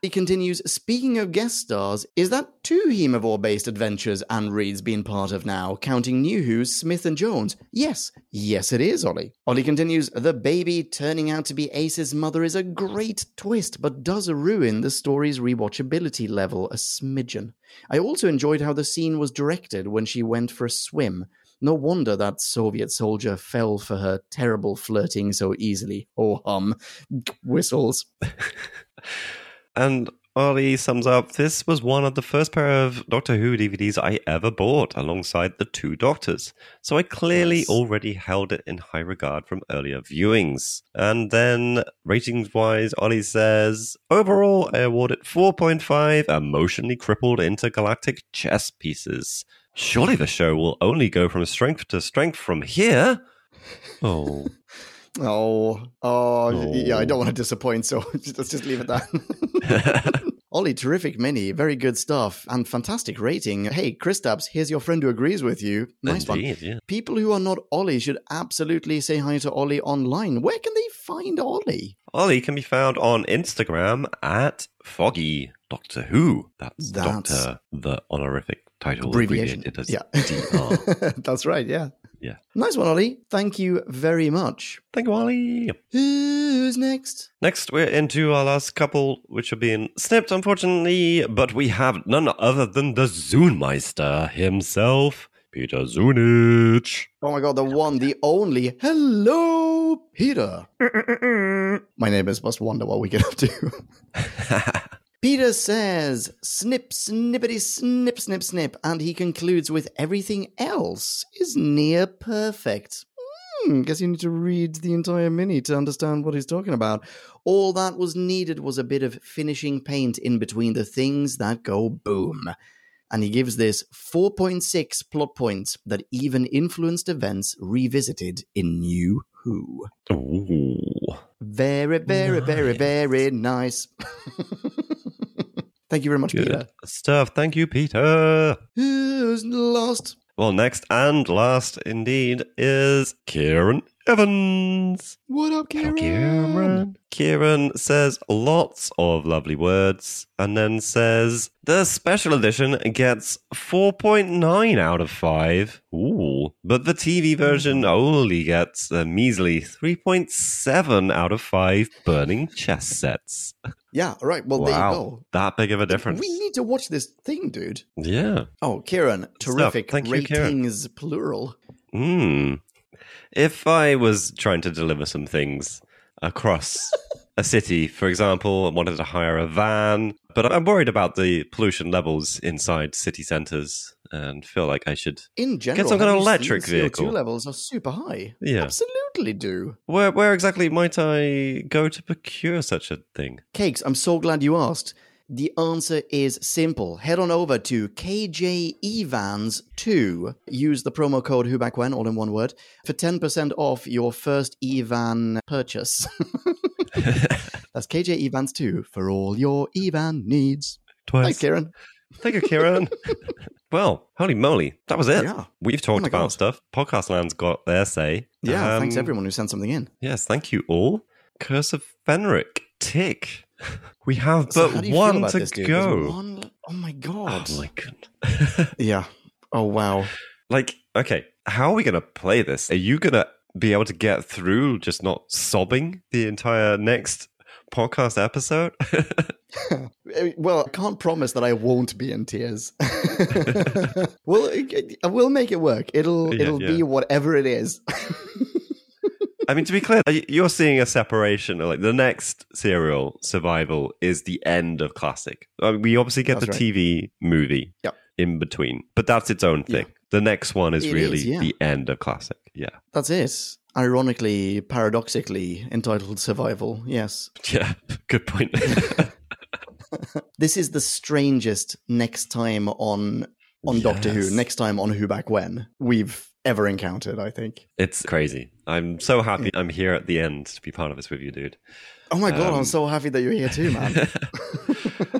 He continues. Speaking of guest stars, is that two Haemovore-based adventures Anne Reid's been part of now, counting New Who's Smith and Jones? Yes, yes, it is. Ollie. Ollie continues. The baby turning out to be Ace's mother is a great twist, but does ruin the story's rewatchability level a smidgen. I also enjoyed how the scene was directed when she went for a swim. No wonder that Soviet soldier fell for her terrible flirting so easily. Oh, hum. Whistles. And Ollie sums up this was one of the first pair of Doctor Who DVDs I ever bought alongside the two Doctors. So I clearly Yes. already held it in high regard from earlier viewings. And then ratings wise, Ollie says overall, I award it 4.5 emotionally crippled intergalactic chess pieces. Surely the show will only go from strength to strength from here. Oh. Oh, oh, yeah, I Oh. don't want to disappoint, so let's just leave it that. Ollie, terrific mini, very good stuff, and fantastic rating. Hey, Kristaps, here's your friend who agrees with you. Nice one. Yeah. People who are not Ollie should absolutely say hi to Ollie online. Where can they find Ollie? Ollie can be found on Instagram at Foggy Doctor Who. That's, That's- Doctor, the honorific title Abbreviation. abbreviated as Yeah. DR. That's right, yeah. Yeah. Nice one, Ollie. Thank you very much. Thank you, Ollie. Who's next? Next, we're into our last couple, which are being snipped, unfortunately, but we have none other than the Zoonmeister himself, Peter Zunich. Oh my god, the one, the only. Hello, Peter. My neighbors must wonder what we get up to. Peter says, snip, snippity, snip, snip, snip, and he concludes with everything else is near perfect. Hmm, guess you need to read the entire mini to understand what he's talking about. All that was needed was a bit of finishing paint in between the things that go boom. And he gives this 4.6 plot points that even influenced events revisited in New Who. Ooh. Very, very, very, very nice. Thank you very much, Good Peter. stuff. Thank you, Peter. Who's lost? Well, next and last indeed is Kieran Evans. What up, Kieran? Kieran. Kieran says lots of lovely words and then says the special edition gets 4.9 out of 5. Ooh. But the TV version only gets a measly 3.7 out of 5 burning chess sets. Yeah, all right. Well, there you wow. go. That big of a difference. We need to watch this thing, dude. Yeah. Oh, Kieran, terrific. Thank you, Kieran. Ratings, plural. Hmm. If I was trying to deliver some things across a city, for example, and wanted to hire a van, but I'm worried about the pollution levels inside city centres and feel like I should. In general, some kind of electric seen CO2 vehicle. levels are super high. Yeah. Absolutely do. Where, where exactly might I go to procure such a thing? Cakes, I'm so glad you asked. The answer is simple. Head on over to KJ Evans 2. Use the promo code Who Back When, all in one word, for 10% off your first Evan purchase. That's KJ Evans 2 for all your Evan needs. Twice. Thanks, Kieran. Thank you, Kieran. well, holy moly, that was it. Yeah. We've talked my about God. stuff. Podcast Land's got their say. Yeah, thanks Um, everyone who sent something in. Yes, thank you all. Curse of Fenric, tick. We have but how do you feel one to this, go. one Oh my god. Oh my goodness. Yeah. Oh wow. like, okay, how are we going to play this? Are you going to be able to get through just not sobbing the entire next podcast episode? Uh, Well, I can't promise that I won't be in tears. well, I will make it work. It'll Yeah, it'll yeah. be whatever it is. I mean, to be clear, you're seeing a separation. Like the next serial, Survival, is the end of classic. I mean, we obviously get That's the right. TV movie Yep. in between, but that's its own thing. Yeah. The next one is It really is, yeah. the end of classic. Yeah. That's it. Ironically, paradoxically entitled Survival. Yes. Yeah. Good point. This is the strangest next time on on Doctor Who, next time on Who Back When we've ever encountered, I think. it's crazy. I'm so happy I'm here at the end to be part of this with you, dude. Oh my god, Um, I'm so happy that you're here too, man.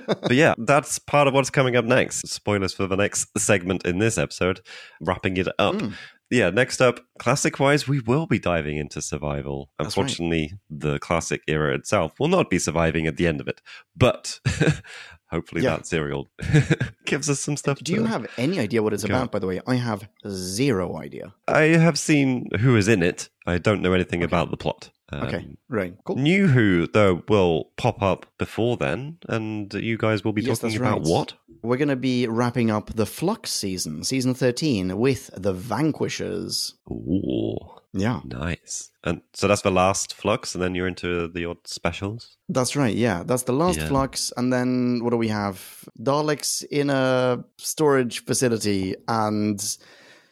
but yeah, that's part of what's coming up next. Spoilers for the next segment in this episode, wrapping it up. Mm. Yeah, next up, classic wise, we will be diving into survival. That's right. Unfortunately, the classic era itself will not be surviving at the end of it, but hopefully Yeah. that serial gives us some stuff. Do you have any idea what it's Go. about, by the way? I have zero idea. I have seen who is in it. I don't know anything about the plot. Okay, Um, right, cool. New Who, though, will pop up before then, and you guys will be Yes, talking about right. what? We're going to be wrapping up the Flux season, season 13, with the Vanquishers. Ooh, Yeah, nice. And so that's the last Flux, and then you're into the odd specials? that's right. Yeah, that's the last Yeah. Flux. And then what do we have? Daleks in a storage facility and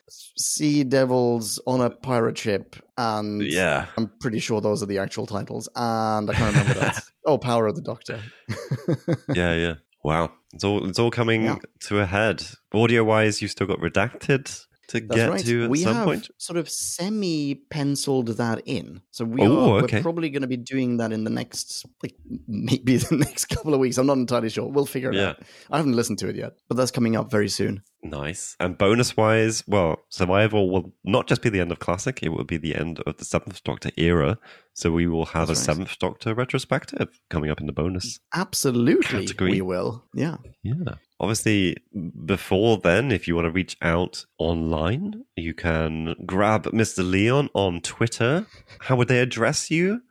Sea Devils on a pirate ship. And Yeah. I'm pretty sure those are the actual titles. And I can't remember else. Oh, Power of the Doctor. yeah, yeah. Wow. It's all it's all coming Yeah. to a head. Audio wise, you've still got redacted to That's get right. to at we some have point. sort of semi penciled that in. So we Oh, are okay. we're probably going to be doing that in the next, like maybe the next couple of weeks. I'm not entirely sure. We'll figure it Yeah. out. I haven't listened to it yet, but that's coming up very soon. Nice. And bonus wise, well, Survival will not just be the end of Classic, it will be the end of the Seventh Doctor era. So we will have That's a right. Seventh Doctor retrospective coming up in the bonus. Absolutely, Category. we will. Yeah. Yeah. Obviously, before then, if you want to reach out online, you can grab Mr. Leon on Twitter. How would they address you?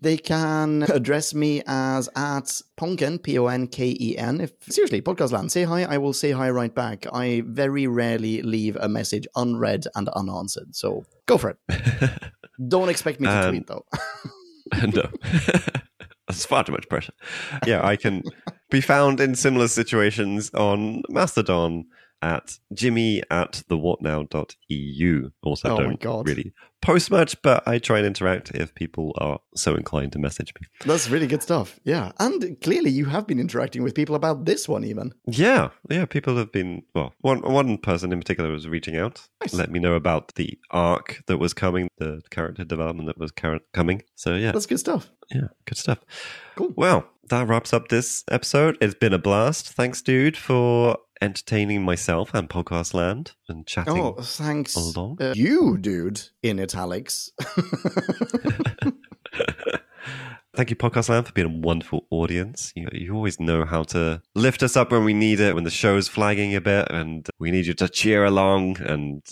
They can address me as at Ponken, P O N K E N. If seriously, podcast land, say hi. I will say hi right back. I very rarely leave a message unread and unanswered. So go for it. Don't expect me to Um, tweet though. no. That's far too much pressure. Yeah, I can be found in similar situations on Mastodon at jimmy at the whatnow.eu. Also, Oh don't really post much, but I try and interact if people are so inclined to message me. That's really good stuff. Yeah. And clearly you have been interacting with people about this one even. Yeah, yeah, people have been, well, one, one person in particular was reaching out, Nice. let me know about the arc that was coming, the character development that was car- coming. So, yeah. That's good stuff. Yeah, good stuff. Cool. Well, that wraps up this episode. It's been a blast. Thanks, dude, for entertaining myself and Podcast Land and chatting. Oh, thanks. along. Uh, you, dude, in italics. Thank you, Podcast Land, for being a wonderful audience. You, you always know how to lift us up when we need it, when the show's flagging a bit, and we need you to cheer along, and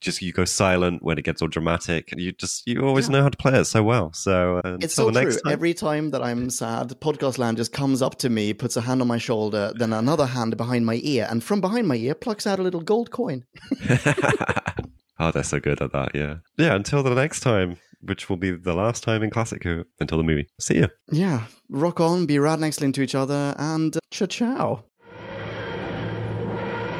just you go silent when it gets all dramatic. And you just you always Yeah. know how to play it so well. So uh, It's so the true. time. Every time that I'm sad, Podcast Land just comes up to me, puts a hand on my shoulder, then another hand behind my ear, and from behind my ear plucks out a little gold coin. oh, they're so good at that. Yeah, yeah. Until the next time, which will be the last time in Classic Who until the movie. See you. Yeah, rock on, be rad and excellent to each other, and uh, cha ciao.